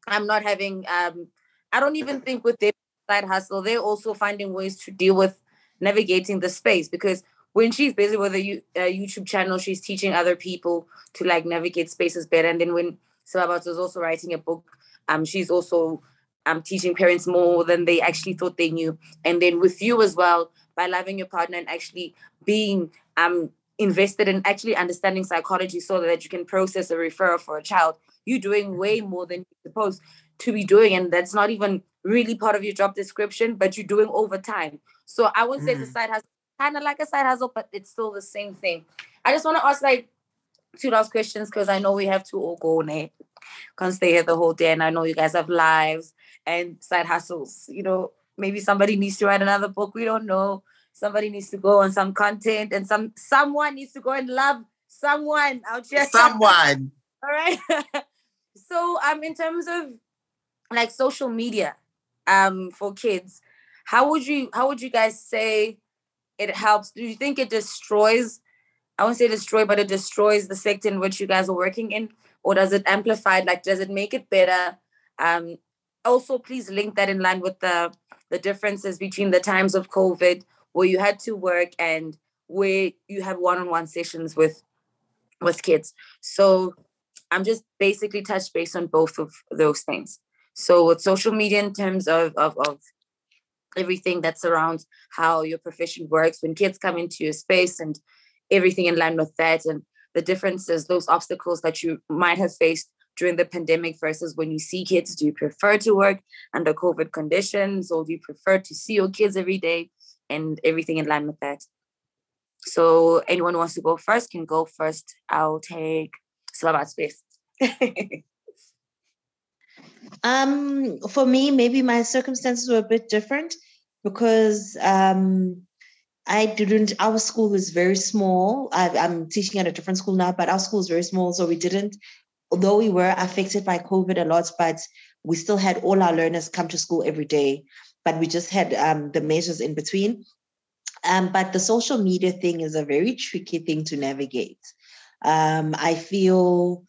i'm not having um i don't even think with their side hustle they're also finding ways to deal with navigating the space because when she's busy with a, youtube channel she's teaching other people to like navigate spaces better and then when Sababat was also writing a book um she's also um teaching parents more than they actually thought they knew and then with you as well by loving your partner and actually being um invested in actually understanding psychology so that you can process a referral for a child. You're doing way more than you're supposed to be doing. And that's not even really part of your job description, but you're doing overtime. So I would say a Mm. side hustle, kind of like a side hustle, but it's still the same thing. I just want to ask like two last questions because I know we have to all go ne? Can't stay here the whole day. And I know you guys have lives and side hustles. You know, maybe somebody needs to write another book. We don't know somebody needs to go on some content and some someone needs to go and love someone out here Someone. all right so um in terms of like social media um for kids how would you how would you guys say it helps do you think it destroys I won't say destroy, but it destroys the sector in which you guys are working in, or does it amplify? Like, does it make it better? Um, also, please link that in line with the the differences between the times of COVID, where you had to work and where you have one-on-one sessions with with kids. So I'm just basically touch base on both of those things. So with social media in terms of, of, of everything that surrounds how your profession works, when kids come into your space and everything in line with that and the differences, those obstacles that you might have faced during the pandemic versus when you see kids, do you prefer to work under COVID conditions or do you prefer to see your kids every day and everything in line with that? So anyone who wants to go first can go first. I'll take Slavat space. um, for me, maybe my circumstances were a bit different because um, I didn't. Our school is very small. I, I'm teaching at a different school now, but our school is very small, so we didn't. Although we were affected by COVID a lot, but we still had all our learners come to school every day. But we just had um, the measures in between. Um, but the social media thing is a very tricky thing to navigate. Um, I feel,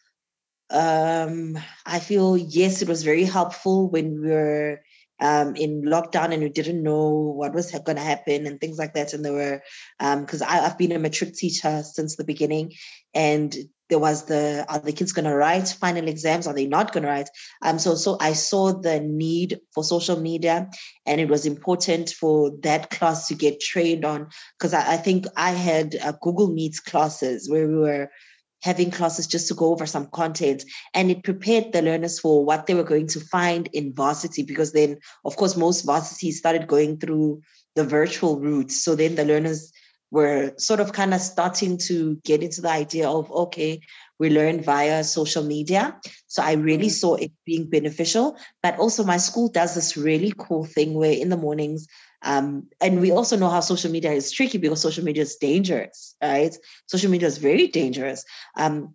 um, I feel yes, it was very helpful when we were um, in lockdown and we didn't know what was going to happen and things like that. And there were, because um, I've been a matric teacher since the beginning, and there was the are the kids going to write final exams are they not going to write um so so i saw the need for social media and it was important for that class to get trained on because I, I, think i had uh, google meets classes where we were having classes just to go over some content. And it prepared the learners for what they were going to find in varsity because then of course most varsity started going through the virtual route so then the learners were sort of kind of starting to get into the idea of okay we learn via social media. So i really mm-hmm. saw it being beneficial. But also my school does this really cool thing where in the mornings um, and we also know how social media is tricky because social media is dangerous right social media is very dangerous um,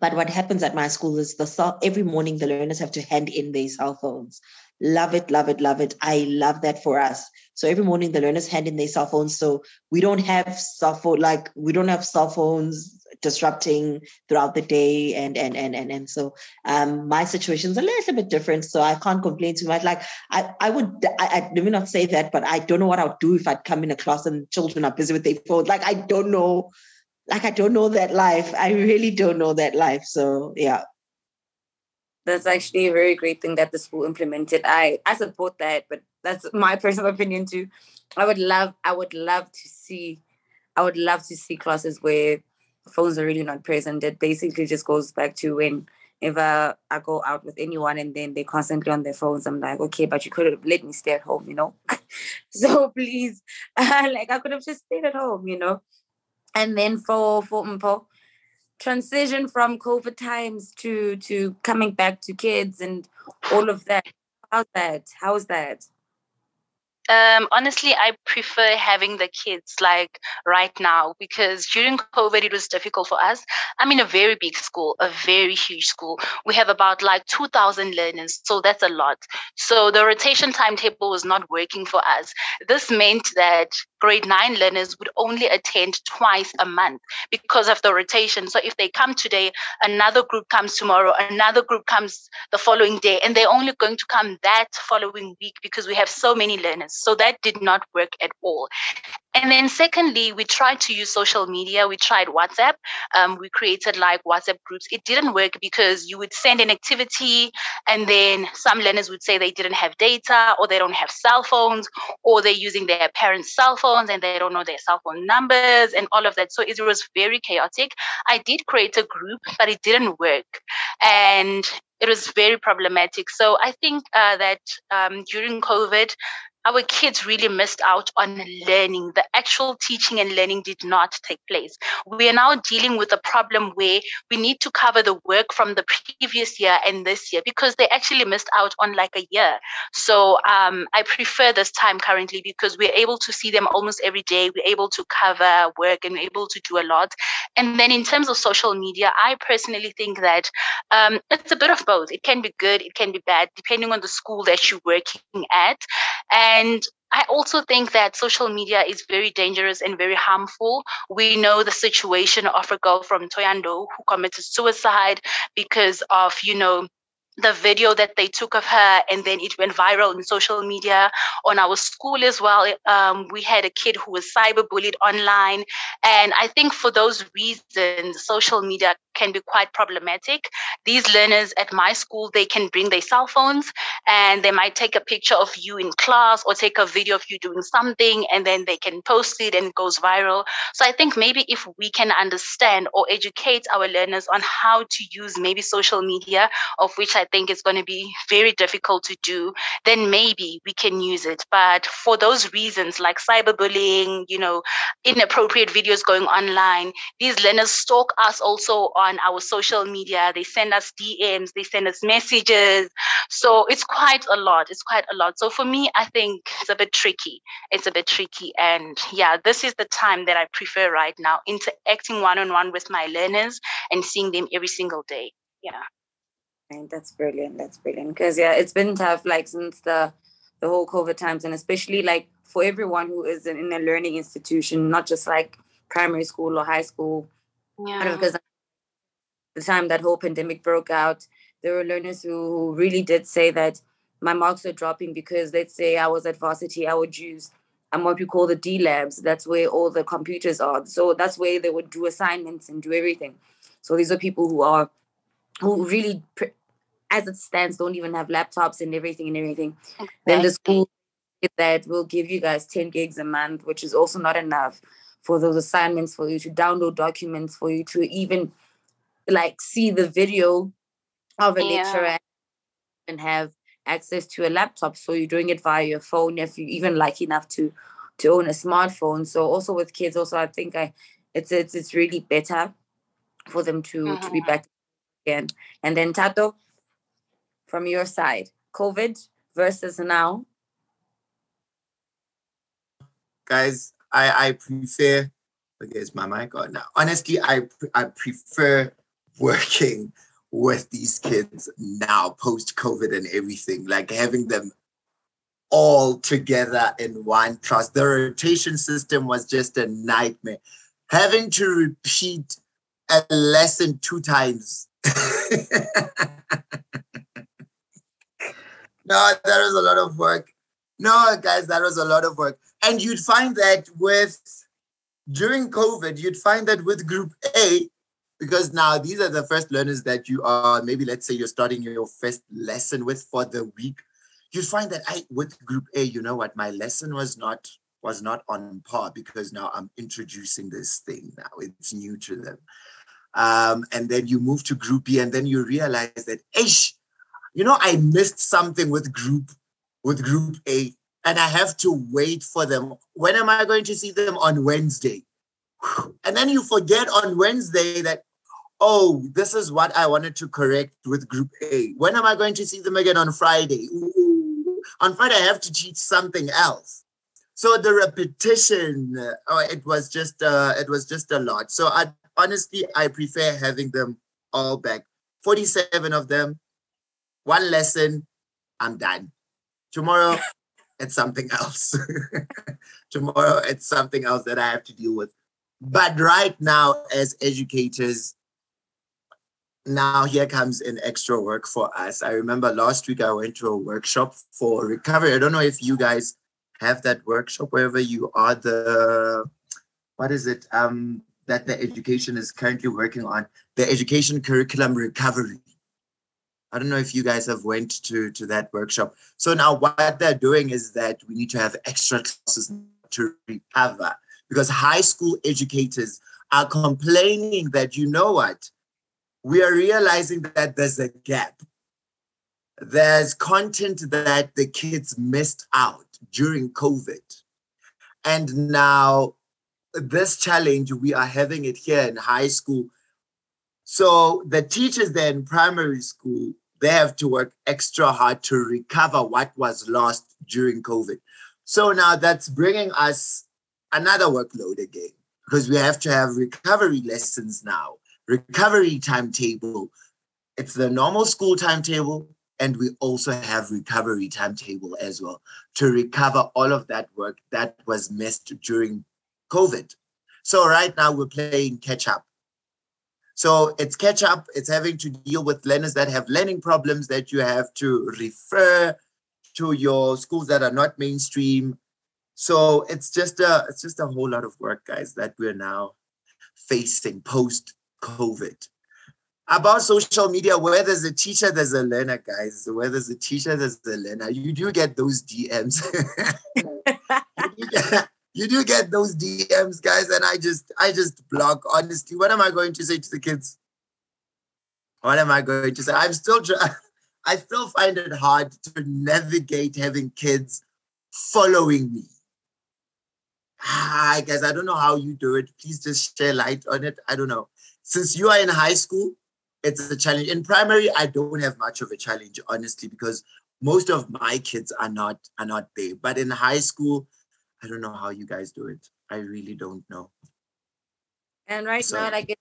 but what happens at my school is the every morning the learners have to hand in their cell phones Love it, love it, love it. I love that for us. So every morning the learners hand in their cell phones. So we don't have cell phone like we don't have cell phones disrupting throughout the day and and and and and so um my situation's a little bit different so i can't complain too much like i i would i, I let me not say that but i don't know what i would do if i'd come in a class and children are busy with their phones like i don't know like i don't know that life i really don't know that life so yeah that's actually a very great thing that the school implemented. I I support that, but that's my personal opinion too. I would love I would love to see I would love to see classes where phones are really not present. It basically just goes back to when if I go out with anyone and then they're constantly on their phones, I'm like, okay, but you could have let me stay at home, you know? so please, like I could have just stayed at home, you know? And then for for Mpho, transition from COVID times to to coming back to kids and all of that. How's that? How's that? Um, honestly, I prefer having the kids like right now because during COVID it was difficult for us. I'm in a very big school, a very huge school. We have about like 2,000 learners, so that's a lot. So the rotation timetable was not working for us. This meant that grade nine learners would only attend twice a month because of the rotation. So if they come today, another group comes tomorrow, another group comes the following day, and they're only going to come that following week because we have so many learners. So that did not work at all. And then, secondly, we tried to use social media. We tried WhatsApp. Um, we created like WhatsApp groups. It didn't work because you would send an activity, and then some learners would say they didn't have data, or they don't have cell phones, or they're using their parents' cell phones and they don't know their cell phone numbers and all of that. So it was very chaotic. I did create a group, but it didn't work. And it was very problematic. So I think uh, that um, during COVID, our kids really missed out on learning. The actual teaching and learning did not take place. We are now dealing with a problem where we need to cover the work from the previous year and this year because they actually missed out on like a year. So um, I prefer this time currently because we're able to see them almost every day. We're able to cover work and we're able to do a lot. And then in terms of social media, I personally think that um, it's a bit of both. It can be good, it can be bad, depending on the school that you're working at. And I also think that social media is very dangerous and very harmful. We know the situation of a girl from Thohoyandou who committed suicide because of, you know, the video that they took of her and then it went viral in social media on our school as well um, we had a kid who was cyberbullied online and i think for those reasons social media can be quite problematic these learners at my school they can bring their cell phones and they might take a picture of you in class or take a video of you doing something and then they can post it and it goes viral so i think maybe if we can understand or educate our learners on how to use maybe social media of which i think is going to be very difficult to do, then maybe we can use it. But for those reasons, like cyberbullying, you know, inappropriate videos going online, these learners stalk us also on our social media. They send us DMs, they send us messages. So it's quite a lot. It's quite a lot. So for me, I think it's a bit tricky. It's a bit tricky. And yeah, this is the time that I prefer right now, interacting one on one with my learners and seeing them every single day. Yeah. Right, that's brilliant. That's brilliant. Because yeah, it's been tough like since the the whole COVID times, and especially like for everyone who is in a learning institution, not just like primary school or high school. Yeah. Because the time that whole pandemic broke out, there were learners who really did say that my marks were dropping because let's say I was at varsity, I would use um, what we call the D labs. That's where all the computers are. So that's where they would do assignments and do everything. So these are people who are who really, as it stands, don't even have laptops and everything and everything. Exactly. Then the school that will give you guys 10 gigs a month, which is also not enough for those assignments, for you to download documents, for you to even like see the video of a yeah. lecturer and have access to a laptop. So you're doing it via your phone if you're even lucky enough to to own a smartphone. So also with kids, also I think I it's it's it's really better for them to mm-hmm. to be mm-hmm. back again. And then Tato, from your side, COVID versus now. Guys, I I prefer. Okay, is my mic on now? Honestly, I I prefer working with these kids now post COVID and everything, like having them all together in one class. The rotation system was just a nightmare. Having to repeat a lesson two times no, that was a lot of work. No, guys, that was a lot of work. And you'd find that with during COVID, you'd find that with group A, because now these are the first learners that you are maybe let's say you're starting your first lesson with for the week. You find that I with group A, you know what, my lesson was not was not on par because now I'm introducing this thing now. It's new to them. Um, and then you move to group B, and then you realize that, ish, you know, I missed something with group with group A, and I have to wait for them. When am I going to see them on Wednesday? And then you forget on Wednesday that, oh, this is what I wanted to correct with group A. When am I going to see them again on Friday? Ooh, on Friday, I have to teach something else. So the repetition, oh, it was just uh, it was just a lot. So I honestly, I prefer having them all back. 47 of them, one lesson, I'm done. Tomorrow, it's something else. Tomorrow, it's something else that I have to deal with. But right now, as educators, now here comes an extra work for us. I remember last week I went to a workshop for recovery. I don't know if you guys have that workshop wherever you are. The what is it? Um, that the education is currently working on the education curriculum recovery i don't know if you guys have went to to that workshop so now what they're doing is that we need to have extra classes to recover because high school educators are complaining that you know what we are realizing that there's a gap there's content that the kids missed out during covid and now this challenge, we are having it here in high school. So the teachers there in primary school, they have to work extra hard to recover what was lost during COVID. So now that's bringing us another workload again because we have to have recovery lessons now, recovery timetable. It's the normal school timetable, and we also have recovery timetable as well to recover all of that work that was missed during COVID. So right now we're playing catch up. So it's catch up, it's having to deal with learners that have learning problems that you have to refer to your schools that are not mainstream. So it's just a it's just a whole lot of work, guys, that we're now facing post COVID about social media, where there's a teacher, there's a learner, guys. Where there's a teacher, there's a learner. You do get those DMs. you, do get, those DMs, guys, and I just, I just block. Honestly, what am I going to say to the kids? What am I going to say? I'm still trying. I still find it hard to navigate having kids following me. Hi, guys. I don't know how you do it. Please just share light on it. I don't know. Since you are in high school, it's a challenge. In primary, I don't have much of a challenge, honestly, because most of my kids are not are not there. But in high school, I don't know how you guys do it. I really don't know. And right so, now, like it,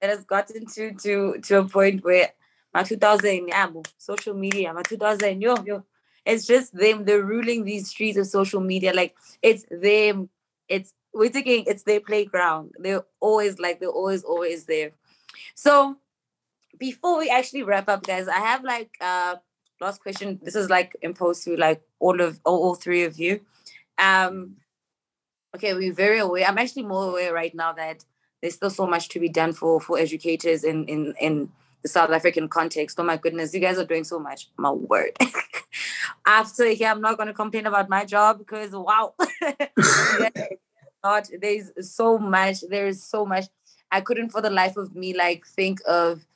it, has gotten to to to a point where my 2000 yeah, social media, my 2000 yo yo, it's just them. They're ruling these streets of social media. Like it's them. It's we're thinking it's their playground. They're always like they're always always there. So before we actually wrap up, guys, I have like uh last question. This is like imposed to like all of all, all three of you. Um okay, we're very aware. I'm actually more aware right now that there's still so much to be done for for educators in in in the South African context. Oh my goodness, you guys are doing so much. My word. After here, I'm not gonna complain about my job because wow. God, there's so much. There is so much. I couldn't for the life of me like think of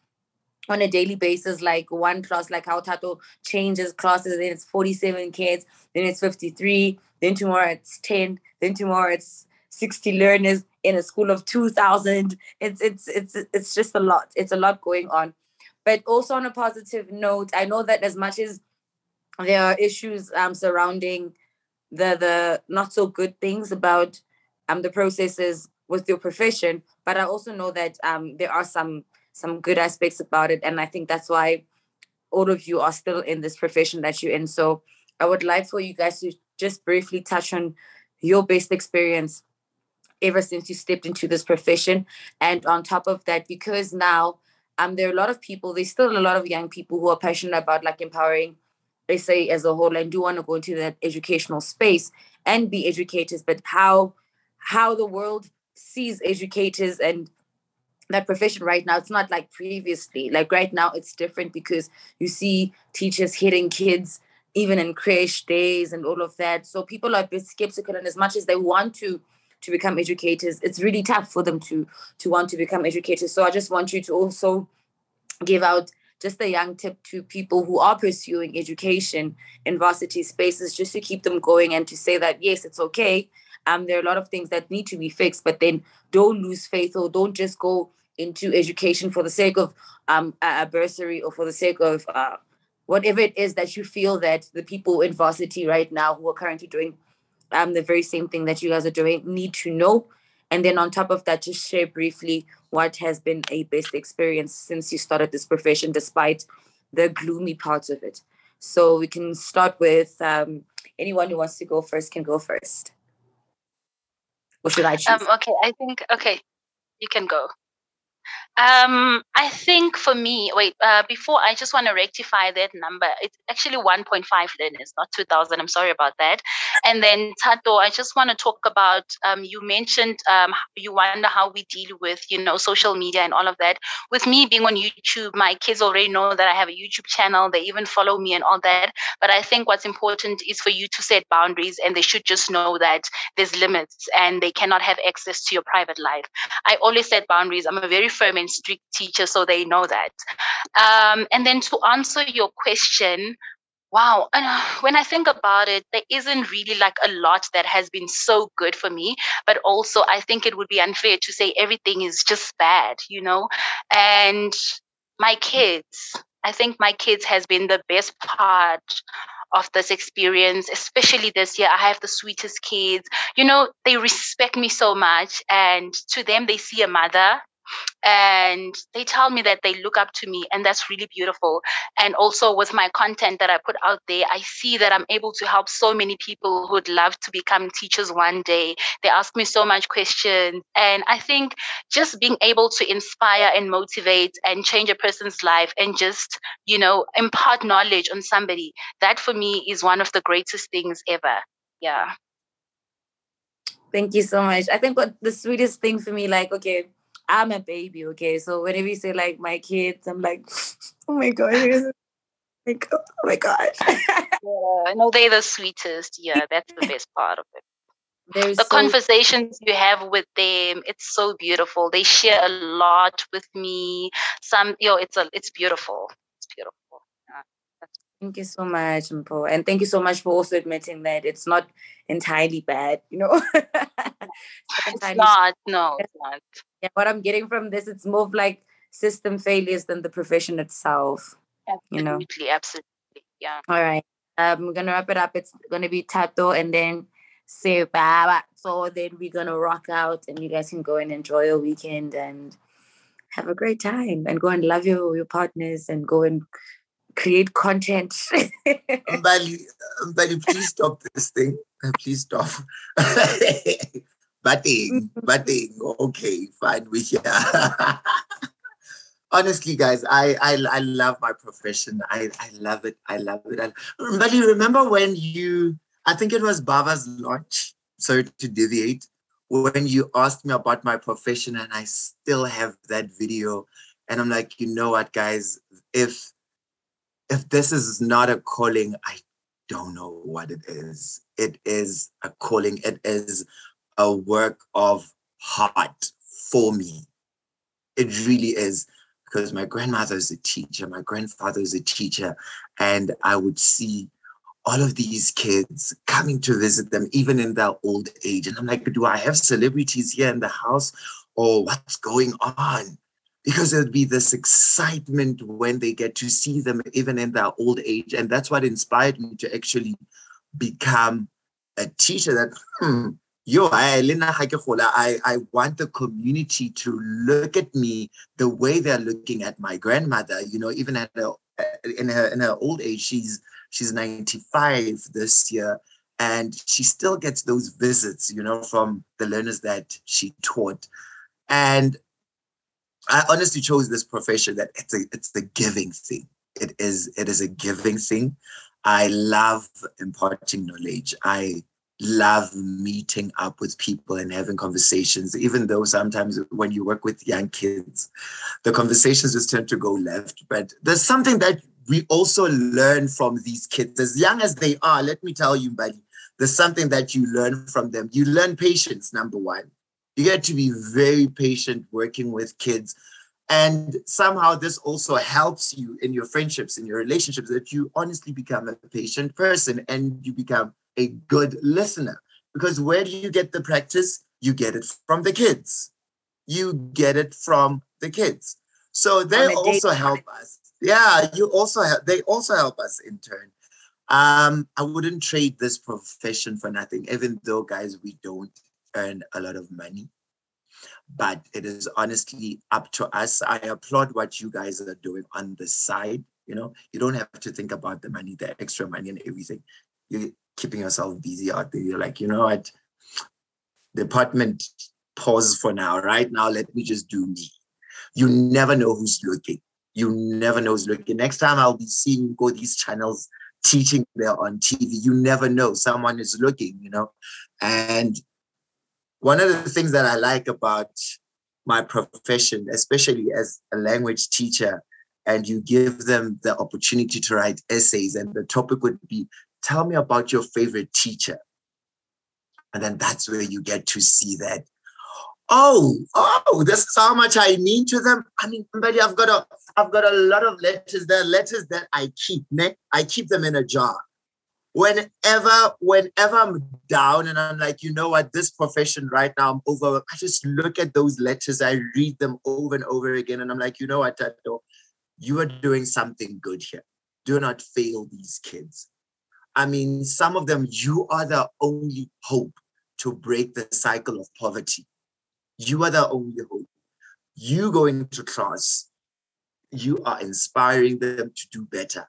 on a daily basis, like one class, like how Tato changes classes, then it's 47 kids, then it's 53, then tomorrow it's 10, then tomorrow it's 60 learners in a school of 2000. It's it's it's it's just a lot. It's a lot going on. But also on a positive note, I know that as much as there are issues um, surrounding the the not so good things about um the processes with your profession, but I also know that um there are some some good aspects about it. And I think that's why all of you are still in this profession that you're in. So I would like for you guys to just briefly touch on your best experience ever since you stepped into this profession. And on top of that, because now um, there are a lot of people, there's still a lot of young people who are passionate about like empowering SA as a whole and do want to go into that educational space and be educators, but how how the world sees educators and that profession right now. It's not like previously. Like right now it's different because you see teachers hitting kids even in crash days and all of that. So people are a bit skeptical and as much as they want to to become educators it's really tough for them to to want to become educators. So i just want you to also give out just a young tip to people who are pursuing education in varsity spaces just to keep them going and to say that yes it's okay um, there are a lot of things that need to be fixed but then don't lose faith or don't just go into education for the sake of um, a bursary or for the sake of uh, whatever it is that you feel that the people in varsity right now who are currently doing um, the very same thing that you guys are doing need to know. And then on top of that, just share briefly what has been a best experience since you started this profession, despite the gloomy parts of it. So we can start with um, anyone who wants to go first can go first. Or should I choose? Um, okay, I think, okay, you can go. Um, I think for me, wait, uh, before I just want to rectify that number. It's actually 1.5 then, it's not 2000. I'm sorry about that. And then Tato, I just want to talk about, um, you mentioned um, you wonder how we deal with, you know, social media and all of that. With me being on YouTube, my kids already know that I have a YouTube channel. They even follow me and all that. But I think what's important is for you to set boundaries and they should just know that there's limits and they cannot have access to your private life. I always set boundaries. I'm a very firm and strict teacher, so they know that. Um, and then to answer your question, wow, and uh, when I think about it, there isn't really like a lot that has been so good for me, but also I think it would be unfair to say everything is just bad, you know? And my kids, I think my kids has been the best part of this experience, especially this year. I have the sweetest kids. You know, they respect me so much. And to them, they see a mother and they tell me that they look up to me and that's really beautiful. And also with my content that i put out there i see that i'm able to help so many people who'd love to become teachers one day. They ask me so much questions. And i think just being able to inspire and motivate and change a person's life and just you know impart knowledge on somebody that for me is one of the greatest things ever. Yeah. Thank you so much. I think what the sweetest thing for me, like, okay, I'm a baby, okay. So whenever you say like my kids, I'm like, oh my god, like, oh my god. yeah, no, they're the sweetest. Yeah, that's the best part of it. They're the so- conversations you have with them, it's so beautiful. They share a lot with me. Some, yo, it's a, it's beautiful. It's beautiful. Yeah. Thank you so much, Mpho. And thank you so much for also admitting that it's not entirely bad, you know? it's It's entirely not. No, it's not. Yeah, what I'm getting from this, it's more of like system failures than the profession itself. You know. Absolutely, absolutely. Yeah. All right. Um, we're gonna wrap it up. It's gonna be Tato and then say bye. So then we're gonna rock out and you guys can go and enjoy your weekend and have a great time and go and love your, your partners and go and create content. Mbali, Mbali, please stop this thing. Uh, Please stop. batting, mm-hmm. batting. Okay, fine. with you. Honestly, guys, I, I I love my profession. I, I love it. I love it. I, Mbali, remember when you? I think it was Baba's launch. Sorry to deviate. When you asked me about my profession, and I still have that video, and I'm like, you know what, guys? If if this is not a calling, I don't know what it is. It is a calling, it is a work of heart for me. It really is because my grandmother is a teacher, my grandfather is a teacher, and I would see all of these kids coming to visit them, even in their old age. And I'm like, do I have celebrities here in the house or what's going on? because there'd be this excitement when they get to see them even in their old age and that's what inspired me to actually become a teacher that hmm, yo I, I want the community to look at me the way they're looking at my grandmother you know even at her, in her in her old age she's she's 95 this year and she still gets those visits you know from the learners that she taught and I honestly chose this profession that it's a it's a giving thing. It is it is a giving thing. I love imparting knowledge. I love meeting up with people and having conversations, even though sometimes when you work with young kids, the conversations just tend to go left. But there's something that we also learn from these kids, as young as they are. Let me tell you, buddy, there's something that you learn from them. You learn patience, number one. You get to be very patient working with kids. And somehow this also helps you in your friendships, in your relationships, that you honestly become a patient person and you become a good listener. Because where do you get the practice? You get it from the kids. You get it from the kids. So they On a daily also help us. Yeah, you also help, they also help us in turn. Um, I wouldn't trade this profession for nothing, even though, guys, we don't earn a lot of money. But it is honestly up to us. I applaud what you guys are doing on the side. You know, you don't have to think about the money, the extra money, and everything. You're keeping yourself busy out there. You're like, you know what? Department pause for now. Right now, let me just do me. You never know who's looking. You never know who's looking. Next time I'll be seeing you go these channels teaching there on TV. You never know. Someone is looking, you know. And one of the things that I like about my profession, especially as a language teacher, and you give them the opportunity to write essays, and the topic would be tell me about your favorite teacher. And then that's where you get to see that. Oh, oh, this is how much I mean to them. I mean, buddy, I've got a I've got a lot of letters. There letters that I keep. Ne? I keep them in a jar whenever whenever i'm down and i'm like you know what this profession right now i'm over i just look at those letters i read them over and over again and i'm like you know what Tato, you are doing something good here do not fail these kids i mean some of them you are the only hope to break the cycle of poverty you are the only hope you going to class, you are inspiring them to do better.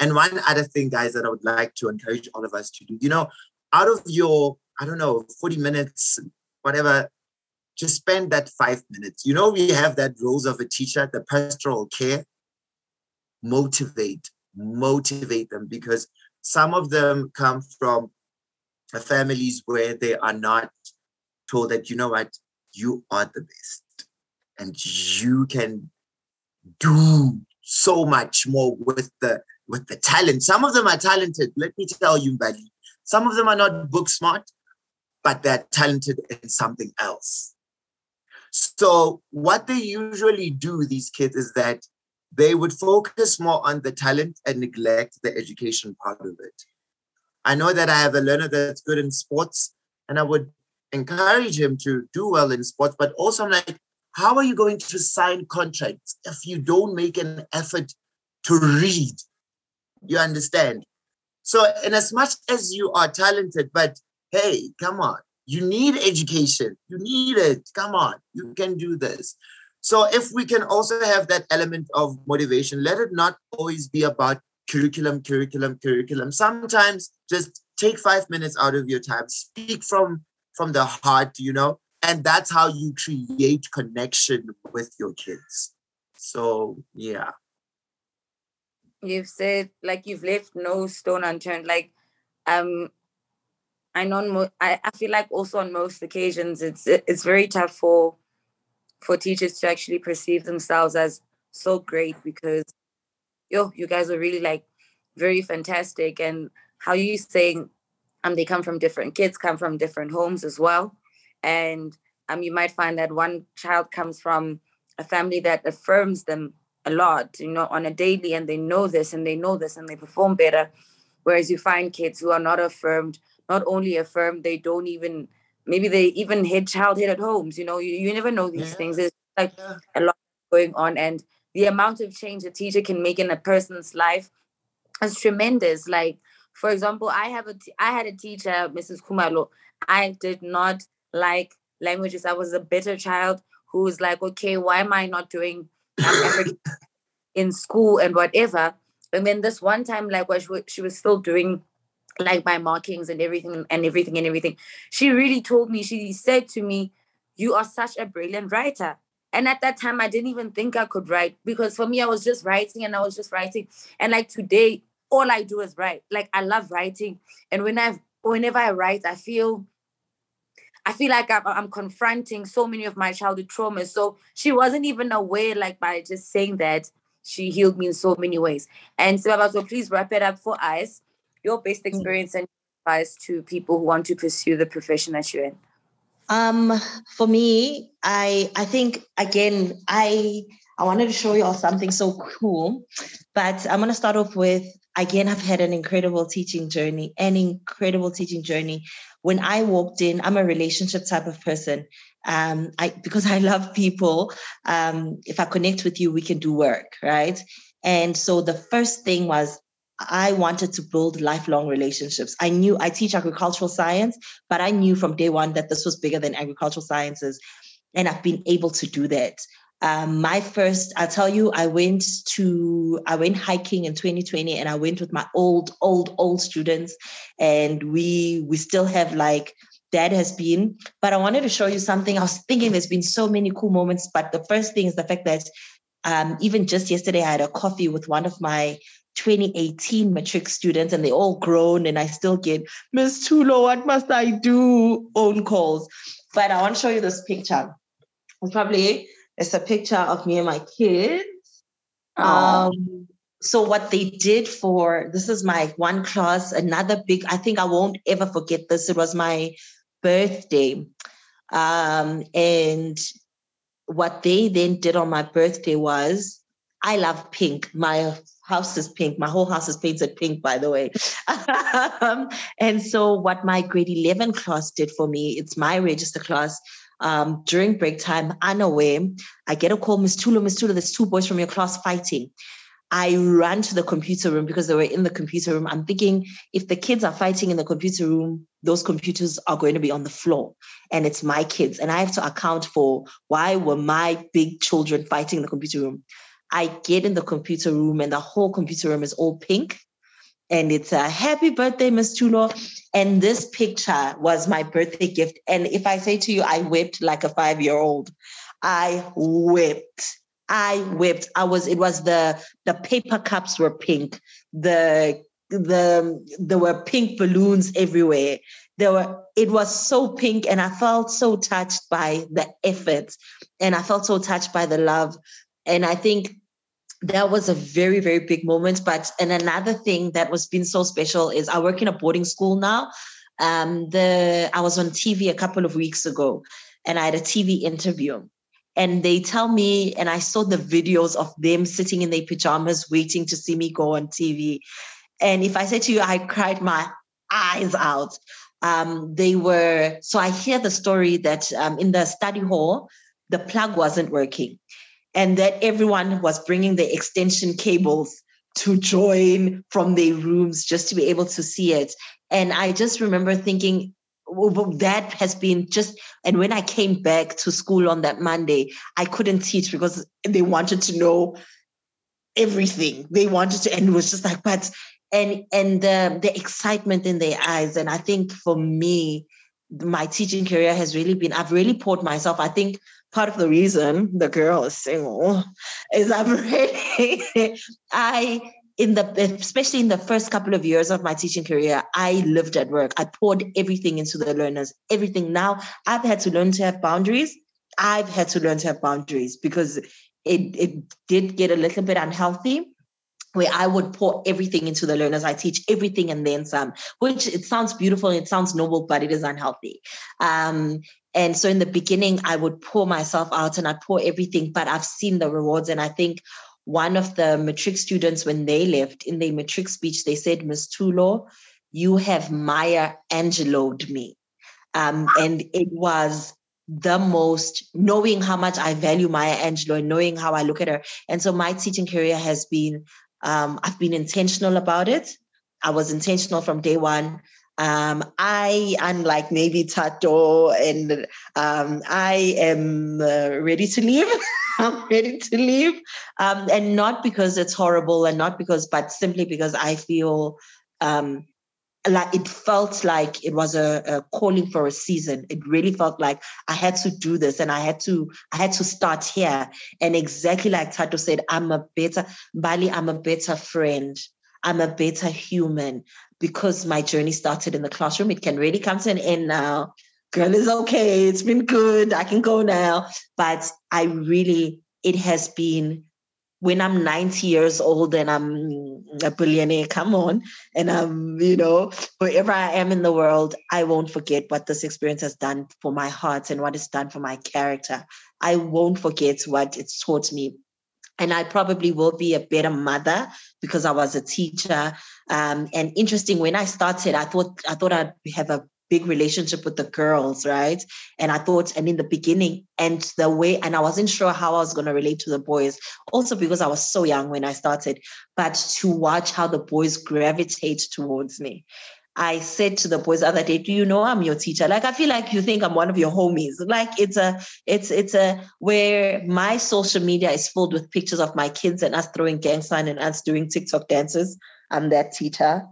And one other thing, guys, that I would like to encourage all of us to do, you know, out of your, I don't know, 40 minutes, whatever, just spend that five minutes. You know, we have that roles of a teacher, the pastoral care. Motivate, motivate them because some of them come from families where they are not told that, you know what, you are the best and you can do so much more with the with the talent. Some of them are talented. Let me tell you, Mbali. Some of them are not book smart, but they're talented in something else. So what they usually do, these kids, is that they would focus more on the talent and neglect the education part of it. I know that I have a learner that's good in sports, and I would encourage him to do well in sports, but also I'm like, how are you going to sign contracts if you don't make an effort to read? You understand? So, in as much as you are talented, but hey, come on, you need education. You need it. Come on, you can do this. So, if we can also have that element of motivation, let it not always be about curriculum, curriculum, curriculum. Sometimes just take five minutes out of your time, speak from from the heart, you know, and that's how you create connection with your kids. So yeah you've said like you've left no stone unturned like um i know I, I feel like also on most occasions it's it's very tough for for teachers to actually perceive themselves as so great because yo you guys are really like very fantastic and how you saying um they come from different kids come from different homes as well and um you might find that one child comes from a family that affirms them a lot, you know, on a daily, and they know this and they know this and they perform better. Whereas you find kids who are not affirmed, not only affirmed, they don't even maybe they even hid childhood at homes. You know, you, you never know these yeah. things. There's like yeah. a lot going on, and the amount of change a teacher can make in a person's life is tremendous. Like, for example, I have a t- I had a teacher, Mrs. Kumalo. I did not like languages. I was a bitter child who was like, okay, why am I not doing in school and whatever. And then this one time, like, was she was still doing like my markings and everything and everything and everything. She really told me, she said to me, You are such a brilliant writer. And at that time, I didn't even think I could write because for me, I was just writing and I was just writing. And like today, all I do is write. Like I love writing. And when I whenever I write, I feel I feel like I'm, I'm confronting so many of my childhood traumas. So she wasn't even aware, like by just saying that, she healed me in so many ways. And so, I was so please wrap it up for us. Your best mm. experience and advice to people who want to pursue the profession that you're in. Um, for me, I I think again, I I wanted to show you all something so cool, but I'm gonna start off with again, I've had an incredible teaching journey, an incredible teaching journey when I walked in, I'm a relationship type of person. Um, I because I love people. Um, if I connect with you, we can do work, right? And so the first thing was I wanted to build lifelong relationships. I knew I teach agricultural science, but I knew from day one that this was bigger than agricultural sciences. And I've been able to do that. Um, my first, I'll tell you, I went to, I went hiking in 2020 and I went with my old, old, old students and we, we still have like, that has been, but I wanted to show you something. I was thinking there's been so many cool moments, but the first thing is the fact that um, even just yesterday, I had a coffee with one of my 2018 matric students and they all grown and I still get, Miss Tulo, what must I do? Own calls. But I want to show you this picture. It's probably it's a picture of me and my kids. Um, so what they did for this is my one class, another big, I think I won't ever forget this. It was my birthday. Um, and what they then did on my birthday was I love pink. My house is pink. My whole house is painted pink, by the way. um, and so, what my grade 11 class did for me, it's my register class um, during break time, unaware, I get a call, Miss Tula, Miss Tula, there's two boys from your class fighting. I ran to the computer room because they were in the computer room. I'm thinking if the kids are fighting in the computer room, those computers are going to be on the floor and it's my kids. And I have to account for why were my big children fighting in the computer room. I get in the computer room and the whole computer room is all pink. And it's a happy birthday, Miss Tulo. And this picture was my birthday gift. And if I say to you, I wept like a five year old, I wept I wept. I was, it was the the paper cups were pink. The the there were pink balloons everywhere. There were it was so pink, and I felt so touched by the effort, and I felt so touched by the love. And I think that was a very, very big moment. But and another thing that was been so special is I work in a boarding school now. Um, the I was on TV a couple of weeks ago and I had a TV interview and they tell me, and I saw the videos of them sitting in their pajamas waiting to see me go on TV. And if I say to you, I cried my eyes out. Um, they were, so I hear the story that um, in the study hall, the plug wasn't working and that everyone was bringing the extension cables to join from their rooms just to be able to see it. And I just remember thinking, well, that has been just and when i came back to school on that monday i couldn't teach because they wanted to know everything. They wanted to and it was just like but and and the, the excitement in their eyes. And i think for me my teaching career has really been i've really poured myself. I think part of the reason the girl is single is i've really i in the especially in the first couple of years of my teaching career i lived at work i poured everything into the learners everything now i've had to learn to have boundaries i've had to learn to have boundaries because it it did get a little bit unhealthy where I would pour everything into the learners. I teach everything and then some, which it sounds beautiful it sounds noble, but it is unhealthy. Um, and so in the beginning, I would pour myself out and I'd pour everything, but I've seen the rewards. And I think one of the matric students, when they left in their matric speech, they said, Miss Tulo, you have Maya Angelo'd me. Um, and it was the most knowing how much I value Maya Angelou and knowing how I look at her. And so my teaching career has been, um, I've been intentional about it. I was intentional from day one. Um, I, unlike maybe Tato, and um, I am uh, ready to leave. I'm ready to leave. Um, and not because it's horrible and not because, but simply because I feel um, like it felt like it was a, a, calling for a season. It really felt like I had to do this and I had to, I had to start here. And exactly like Tato said, I'm a better, Mbali, I'm a better friend. I'm a better human because my journey started in the classroom. It can really come to an end now girl is okay. It's been good. I can go now. But I really, it has been when I'm 90 years old and I'm a billionaire, come on, and I'm, you know, wherever I am in the world, I won't forget what this experience has done for my heart and what it's done for my character. I won't forget what it's taught me. And I probably will be a better mother because I was a teacher. Um, and interesting, when I started, I thought I thought I'd have a big relationship with the girls, right? And I thought, and in the beginning, and the way, and I wasn't sure how I was going to relate to the boys, also because I was so young when I started, but to watch how the boys gravitate towards me. I said to the boys the other day, "Do you know I'm your teacher? Like I feel like you think I'm one of your homies. Like it's a, it's it's a where my social media is filled with pictures of my kids and us throwing gang sign and us doing TikTok dances. I'm that teacher.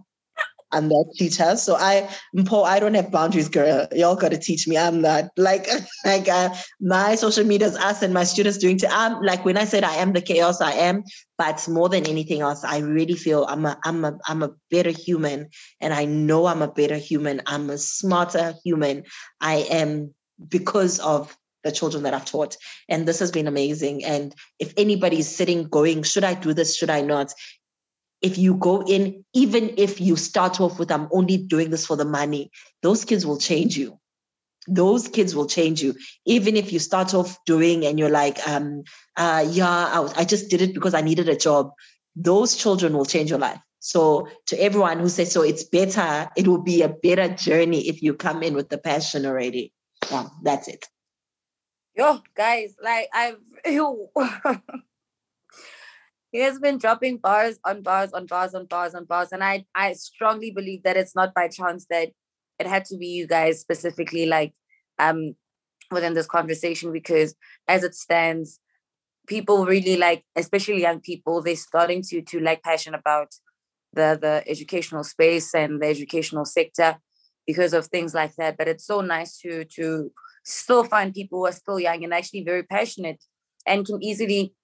I'm that teacher. So I, Paul, I don't have boundaries, girl. Y'all got to teach me. I'm not like like uh, my social media is us and my students doing. To, I'm like when I said I am the chaos, I am. But more than anything else, I really feel I'm a I'm a I'm a better human, and I know I'm a better human. I'm a smarter human. I am because of the children that I've taught. And this has been amazing. And if anybody's sitting going, should I do this? Should I not? If you go in, even if you start off with, I'm only doing this for the money, those kids will change you. Those kids will change you. Even if you start off doing and you're like, um, uh, yeah, I, I just did it because I needed a job. Those children will change your life. So to everyone who says so, it's better. It will be a better journey if you come in with the passion already. Yeah, that's it. Yo, guys, like I've he has been dropping bars on bars on bars on bars on bars. And I I strongly believe that it's not by chance that it had to be you guys specifically like um within this conversation because as it stands, people really like, especially young people, they're starting to to like passion about the the educational space and the educational sector because of things like that. But it's so nice to to still find people who are still young and actually very passionate and can easily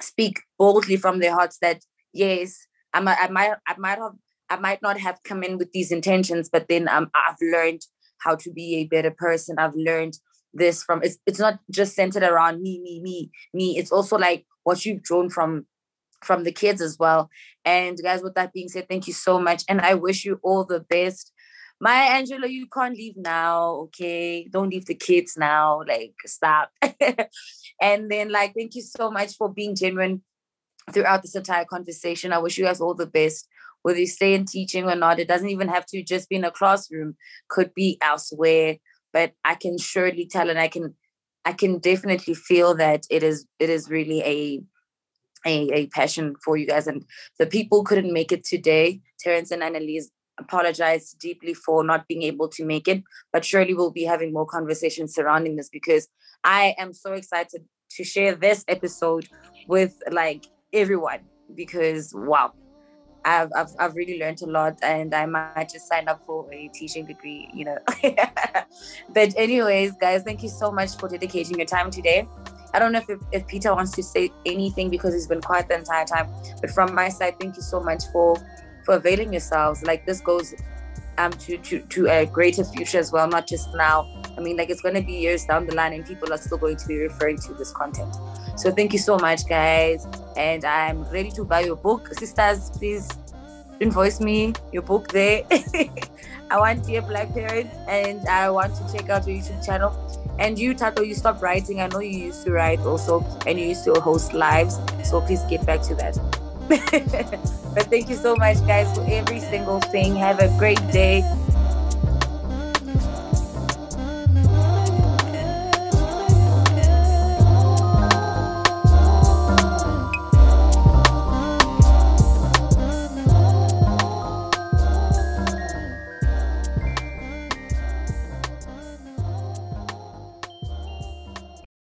speak boldly from their hearts that yes, I might I might I might have I might not have come in with these intentions, but then um, I've learned how to be a better person. I've learned this from it's it's not just centered around me, me, me, me. It's also like what you've drawn from from the kids as well. And guys, with that being said, thank you so much. And I wish you all the best. Maya Angelou, you can't leave now, okay? Don't leave the kids now. Like, stop. and then, like, thank you so much for being genuine throughout this entire conversation. I wish you guys all the best. Whether you stay in teaching or not, it doesn't even have to just be in a classroom, could be elsewhere. But I can surely tell and I can I can definitely feel that it is it is really a a, a passion for you guys. And the people couldn't make it today. Terrence and Annalise apologize deeply for not being able to make it, but surely we'll be having more conversations surrounding this because I am so excited to share this episode with like everyone because wow. I've, I've, I've really learned a lot and I might just sign up for a teaching degree, you know. but anyways, guys, thank you so much for dedicating your time today. I don't know if, if Peter wants to say anything because he's been quiet the entire time. But from my side, thank you so much for for availing yourselves. Like this goes um to to to a greater future as well, not just now. I mean, like it's going to be years down the line, and people are still going to be referring to this content. So thank you so much, guys, and I'm ready to buy your book, sisters. Please invoice me your book there. I want Dear Black Parent, and I want to check out your YouTube channel. And you, Tato, you stopped writing. I know you used to write also, and you used to host lives. So please get back to that. but thank you so much, guys, for every single thing. Have a great day.